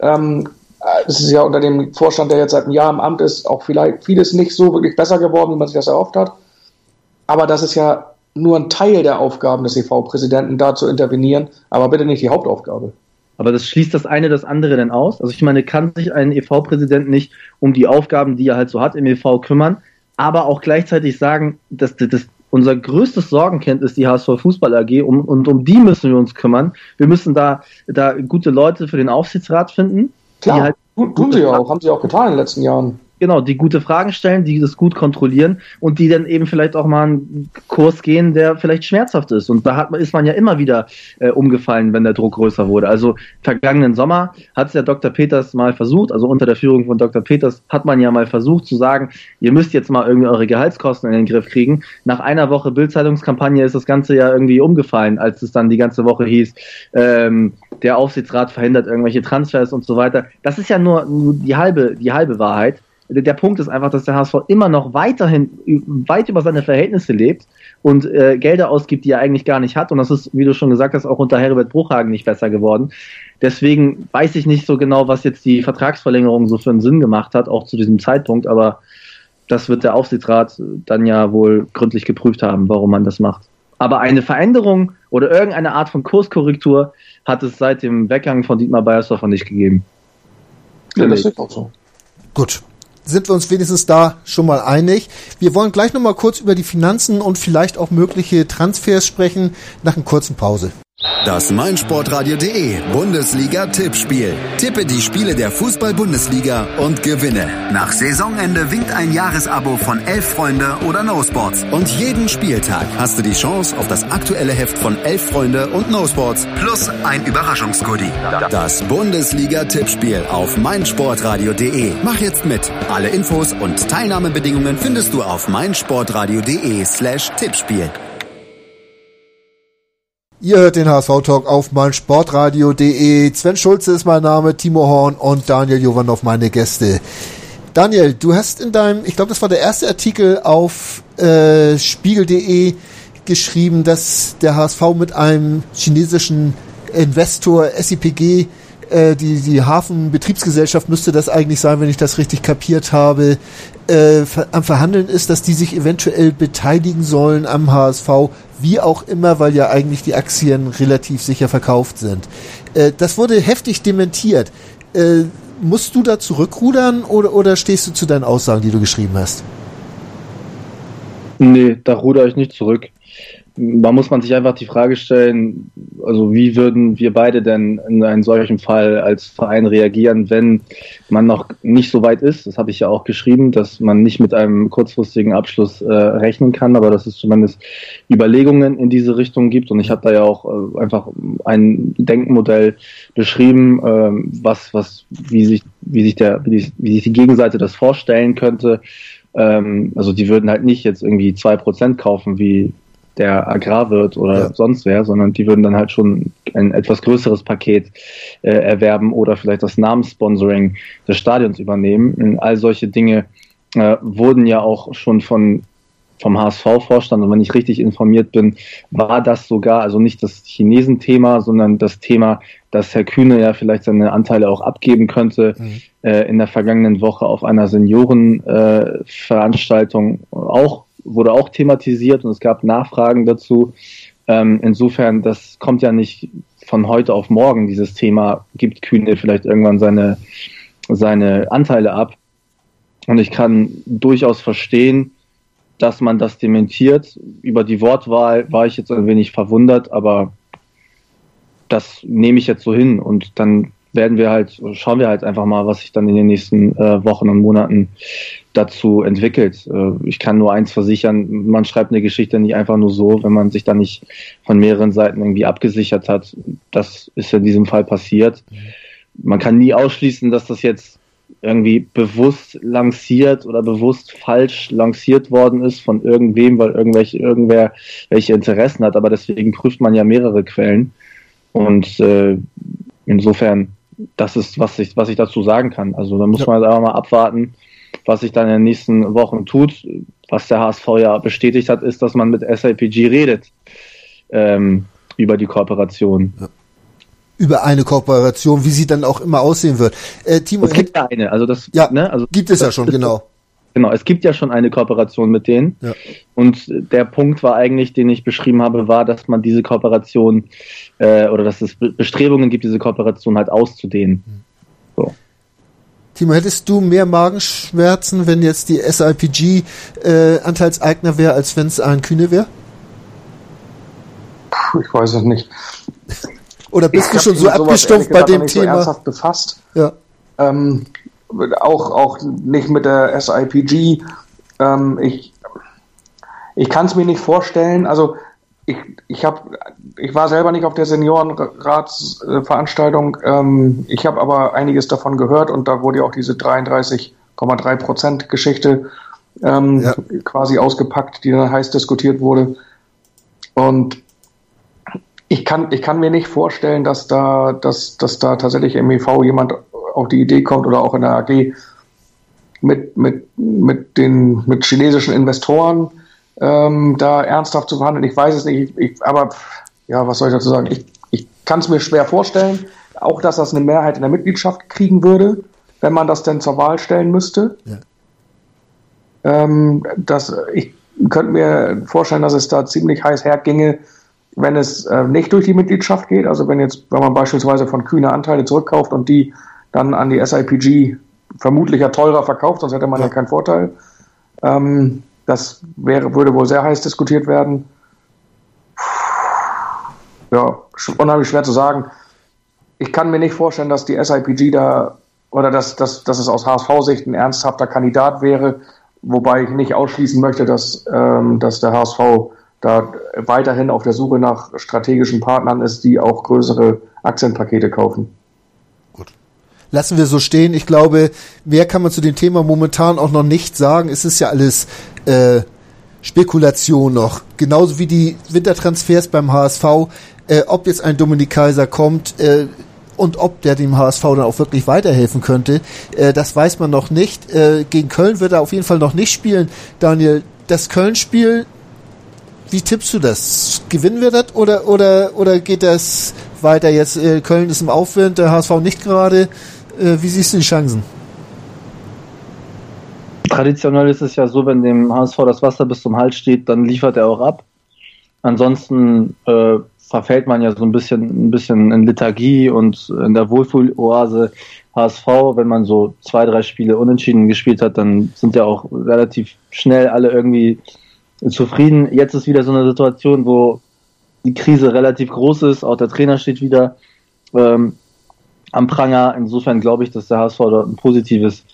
Ähm, es ist ja unter dem Vorstand, der jetzt seit einem Jahr im Amt ist, auch vielleicht vieles nicht so wirklich besser geworden, wie man sich das erhofft hat. Aber das ist ja nur ein Teil der Aufgaben des EV-Präsidenten, da zu intervenieren, aber bitte nicht die Hauptaufgabe. Aber das schließt das eine das andere denn aus? Also ich meine, kann sich ein EV-Präsident nicht um die Aufgaben, die er halt so hat im EV kümmern, aber auch gleichzeitig sagen, dass das, unser größtes Sorgenkind ist die HSV Fußball AG um, und um die müssen wir uns kümmern. Wir müssen da, da gute Leute für den Aufsichtsrat finden, Klar, halt tun sie ja auch, haben sie auch getan in den letzten Jahren genau, die gute Fragen stellen, die das gut kontrollieren und die dann eben vielleicht auch mal einen Kurs gehen, der vielleicht schmerzhaft ist. Und da hat, ist man ja immer wieder äh, umgefallen, wenn der Druck größer wurde. Also vergangenen Sommer hat es ja Dr. Peters mal versucht, also unter der Führung von Dr. Peters hat man ja mal versucht zu sagen, ihr müsst jetzt mal irgendwie eure Gehaltskosten in den Griff kriegen. Nach einer Woche Bildzeitungskampagne ist das Ganze ja irgendwie umgefallen, als es dann die ganze Woche hieß, ähm, der Aufsichtsrat verhindert irgendwelche Transfers und so weiter. Das ist ja nur, nur die halbe, die halbe Wahrheit der Punkt ist einfach, dass der HSV immer noch weiterhin weit über seine Verhältnisse lebt und äh, Gelder ausgibt, die er eigentlich gar nicht hat. Und das ist, wie du schon gesagt hast, auch unter Herbert Bruchhagen nicht besser geworden. Deswegen weiß ich nicht so genau, was jetzt die Vertragsverlängerung so für einen Sinn gemacht hat, auch zu diesem Zeitpunkt. Aber das wird der Aufsichtsrat dann ja wohl gründlich geprüft haben, warum man das macht. Aber eine Veränderung oder irgendeine Art von Kurskorrektur hat es seit dem Weggang von Dietmar Beiersdorfer nicht gegeben. Ja, das ist auch so. Gut, sind wir uns wenigstens da schon mal einig. Wir wollen gleich noch mal kurz über die Finanzen und vielleicht auch mögliche Transfers sprechen nach einer kurzen Pause. Das meinsportradio.de Bundesliga-Tippspiel. Tippe die Spiele der Fußball-Bundesliga und gewinne. Nach Saisonende winkt ein Jahresabo von Elf Freunde oder No Sports. Und jeden Spieltag hast du die Chance auf das aktuelle Heft von Elf Freunde und No Sports plus ein Überraschungsgoodie. Das Bundesliga-Tippspiel auf meinsportradio.de. Mach jetzt mit. Alle Infos und Teilnahmebedingungen findest du auf meinsportradio.de slash Tippspiel. Ihr hört den HSV-Talk auf meinsportradio.de. Sven Schulze ist mein Name, Timo Horn und Daniel Jovanov meine Gäste. Daniel, du hast in deinem, ich glaube, das war der erste Artikel auf äh, spiegel.de geschrieben, dass der HSV mit einem chinesischen Investor SIPG äh, die, die Hafenbetriebsgesellschaft müsste das eigentlich sein, wenn ich das richtig kapiert habe, äh, am Verhandeln ist, dass die sich eventuell beteiligen sollen am HSV, wie auch immer, weil ja eigentlich die Aktien relativ sicher verkauft sind. Äh, das wurde heftig dementiert. Äh, musst du da zurückrudern oder, oder stehst du zu deinen Aussagen, die du geschrieben hast? Nee, da ruder ich nicht zurück da muss man sich einfach die Frage stellen, also wie würden wir beide denn in einem solchen Fall als Verein reagieren, wenn man noch nicht so weit ist? Das habe ich ja auch geschrieben, dass man nicht mit einem kurzfristigen Abschluss äh, rechnen kann, aber dass es zumindest Überlegungen in diese Richtung gibt. Und ich habe da ja auch äh, einfach ein Denkmodell beschrieben, äh, was, was, wie sich, wie sich der, wie, wie sich die Gegenseite das vorstellen könnte. Ähm, also die würden halt nicht jetzt irgendwie zwei Prozent kaufen, wie der Agrarwirt oder ja. sonst wer, sondern die würden dann halt schon ein etwas größeres Paket äh, erwerben oder vielleicht das Namenssponsoring des Stadions übernehmen. Und all solche Dinge äh, wurden ja auch schon von vom HSV-Vorstand, und wenn ich richtig informiert bin, war das sogar, also nicht das Chinesen-Thema, sondern das Thema, dass Herr Kühne ja vielleicht seine Anteile auch abgeben könnte, mhm. äh, in der vergangenen Woche auf einer Seniorenveranstaltung äh, auch wurde auch thematisiert und es gab Nachfragen dazu. Ähm, insofern, das kommt ja nicht von heute auf morgen, dieses Thema, gibt Kühne vielleicht irgendwann seine, seine Anteile ab. Und ich kann durchaus verstehen, dass man das dementiert. Über die Wortwahl war ich jetzt ein wenig verwundert, aber das nehme ich jetzt so hin und dann werden wir halt, schauen wir halt einfach mal, was sich dann in den nächsten äh, Wochen und Monaten dazu entwickelt. Äh, ich kann nur eins versichern, man schreibt eine Geschichte nicht einfach nur so, wenn man sich da nicht von mehreren Seiten irgendwie abgesichert hat. Das ist in diesem Fall passiert. Man kann nie ausschließen, dass das jetzt irgendwie bewusst lanciert oder bewusst falsch lanciert worden ist von irgendwem, weil irgendwelche, irgendwer welche Interessen hat. Aber deswegen prüft man ja mehrere Quellen. Und äh, insofern, das ist, was ich, was ich dazu sagen kann. Also da muss ja. man jetzt einfach mal abwarten, was sich dann in den nächsten Wochen tut. Was der HSV ja bestätigt hat, ist, dass man mit SIPG redet ähm, über die Kooperation. Ja über eine Kooperation, wie sie dann auch immer aussehen wird. Äh, Timo, es gibt ja eine, also das ja, ne, also gibt es ja schon, genau. Genau, es gibt ja schon eine Kooperation mit denen. Ja. Und der Punkt war eigentlich, den ich beschrieben habe, war, dass man diese Kooperation äh, oder dass es Bestrebungen gibt, diese Kooperation halt auszudehnen. So. Timo, hättest du mehr Magenschmerzen, wenn jetzt die SIPG äh, Anteilseigner wäre, als wenn es ein Kühne wäre? Ich weiß es nicht. Oder bist ich du schon so abgestumpft bei dem Thema? So ernsthaft befasst. Ja. Ähm, auch, auch nicht mit der SIPG. Ähm, ich ich kann es mir nicht vorstellen. Also ich, ich, hab, ich war selber nicht auf der Seniorenratsveranstaltung. Ähm, ich habe aber einiges davon gehört und da wurde ja auch diese 33,3 Prozent Geschichte ähm, ja. quasi ausgepackt, die dann heiß diskutiert wurde. Und ich kann, ich kann mir nicht vorstellen, dass da, dass, dass da tatsächlich im EV jemand auf die Idee kommt oder auch in der AG mit, mit, mit den mit chinesischen Investoren ähm, da ernsthaft zu verhandeln. Ich weiß es nicht, ich, aber ja, was soll ich dazu sagen? Ich, ich kann es mir schwer vorstellen, auch dass das eine Mehrheit in der Mitgliedschaft kriegen würde, wenn man das denn zur Wahl stellen müsste. Ja. Ähm, das, ich könnte mir vorstellen, dass es da ziemlich heiß herginge, wenn es äh, nicht durch die Mitgliedschaft geht. Also wenn jetzt, wenn man beispielsweise von Kühne Anteile zurückkauft und die dann an die SIPG vermutlich ja teurer verkauft, sonst hätte man ja, keinen Vorteil. Ähm, das wäre, würde wohl sehr heiß diskutiert werden. Ja, unheimlich schwer zu sagen. Ich kann mir nicht vorstellen, dass die SIPG da oder dass, dass, dass es aus HSV-Sicht ein ernsthafter Kandidat wäre, wobei ich nicht ausschließen möchte, dass, ähm, dass der HSV da weiterhin auf der Suche nach strategischen Partnern ist, die auch größere Aktienpakete kaufen lassen wir so stehen. Ich glaube, mehr kann man zu dem Thema momentan auch noch nicht sagen. Es ist ja alles äh, Spekulation noch. Genauso wie die Wintertransfers beim HSV. Äh, ob jetzt ein Dominik Kaiser kommt äh, und ob der dem HSV dann auch wirklich weiterhelfen könnte, äh, das weiß man noch nicht. Äh, gegen Köln wird er auf jeden Fall noch nicht spielen. Daniel, das Köln-Spiel, wie tippst du das? Gewinnen wir das oder, oder, oder geht das weiter jetzt? Äh, Köln ist im Aufwind, der HSV nicht gerade. Äh, wie siehst du die Chancen? Traditionell ist es ja so, wenn dem HSV das Wasser bis zum Hals steht, dann liefert er auch ab. Ansonsten äh, verfällt man ja so ein bisschen, ein bisschen in Lethargie und in der Wohlfühloase HSV, wenn man so zwei, drei Spiele unentschieden gespielt hat, dann sind ja auch relativ schnell alle irgendwie zufrieden. Jetzt ist wieder so eine Situation, wo die Krise relativ groß ist, auch der Trainer steht wieder. Ähm, am Pranger. Insofern glaube ich, dass der HSV dort ein positives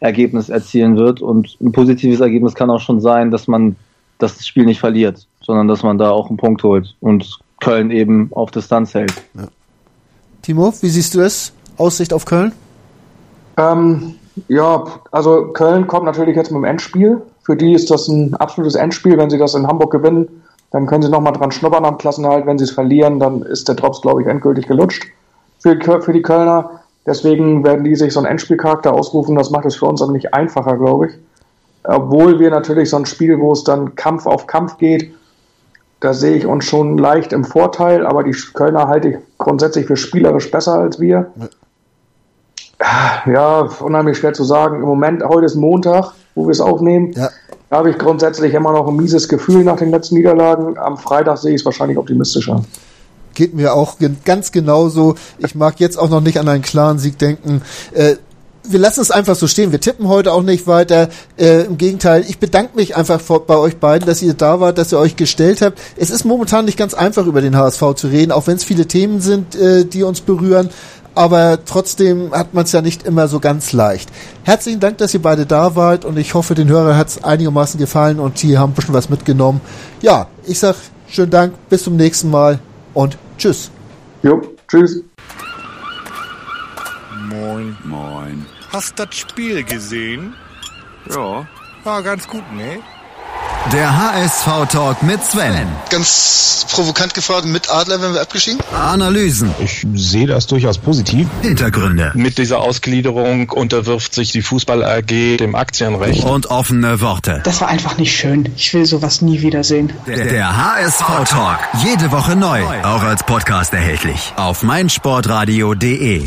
Ergebnis erzielen wird. Und ein positives Ergebnis kann auch schon sein, dass man das Spiel nicht verliert, sondern dass man da auch einen Punkt holt und Köln eben auf Distanz hält. Ja. Timo, wie siehst du es? Aussicht auf Köln? Ähm, ja, also Köln kommt natürlich jetzt mit dem Endspiel. Für die ist das ein absolutes Endspiel. Wenn sie das in Hamburg gewinnen, dann können sie nochmal dran schnuppern am Klassenhalt. Wenn sie es verlieren, dann ist der Drops, glaube ich, endgültig gelutscht für, für die Kölner. Deswegen werden die sich so einen Endspielcharakter ausrufen. Das macht es für uns aber nicht einfacher, glaube ich. Obwohl wir natürlich so ein Spiel, wo es dann Kampf auf Kampf geht, da sehe ich uns schon leicht im Vorteil, aber die Kölner halte ich grundsätzlich für spielerisch besser als wir. Ja, unheimlich schwer zu sagen. Im Moment, heute ist Montag. wo wir es aufnehmen. Ja. Da habe ich grundsätzlich immer noch ein mieses Gefühl nach den letzten Niederlagen. Am Freitag sehe ich es wahrscheinlich optimistischer. Geht mir auch ganz genauso. Ich mag jetzt auch noch nicht an einen klaren Sieg denken. Äh, wir lassen es einfach so stehen. Wir tippen heute auch nicht weiter. Äh, Im Gegenteil, ich bedanke mich einfach vor, bei euch beiden, dass ihr da wart, dass ihr euch gestellt habt. Es ist momentan nicht ganz einfach, über den HSV zu reden, auch wenn es viele Themen sind, äh, die uns berühren. Aber trotzdem hat man es ja nicht immer so ganz leicht. Herzlichen Dank, dass ihr beide da wart und ich hoffe, den Hörern hat es einigermaßen gefallen und die haben ein bisschen was mitgenommen. Ja, ich sag schönen Dank, bis zum nächsten Mal und tschüss. Jo, tschüss. Moin. Moin. Hast das Spiel gesehen? Ja. War ganz gut, ne? Der HSV-Talk mit Sven. Ganz provokant gefragt, mit Adler wenn wir abgeschieden? Analysen. Ich sehe das durchaus positiv. Hintergründe. Mit dieser Ausgliederung unterwirft sich die Fußball AG dem Aktienrecht. Und offene Worte. Das war einfach nicht schön. Ich will sowas nie wiedersehen. Der, der HSV-Talk. Jede Woche neu. Auch als Podcast erhältlich. Auf meinsportradio.de.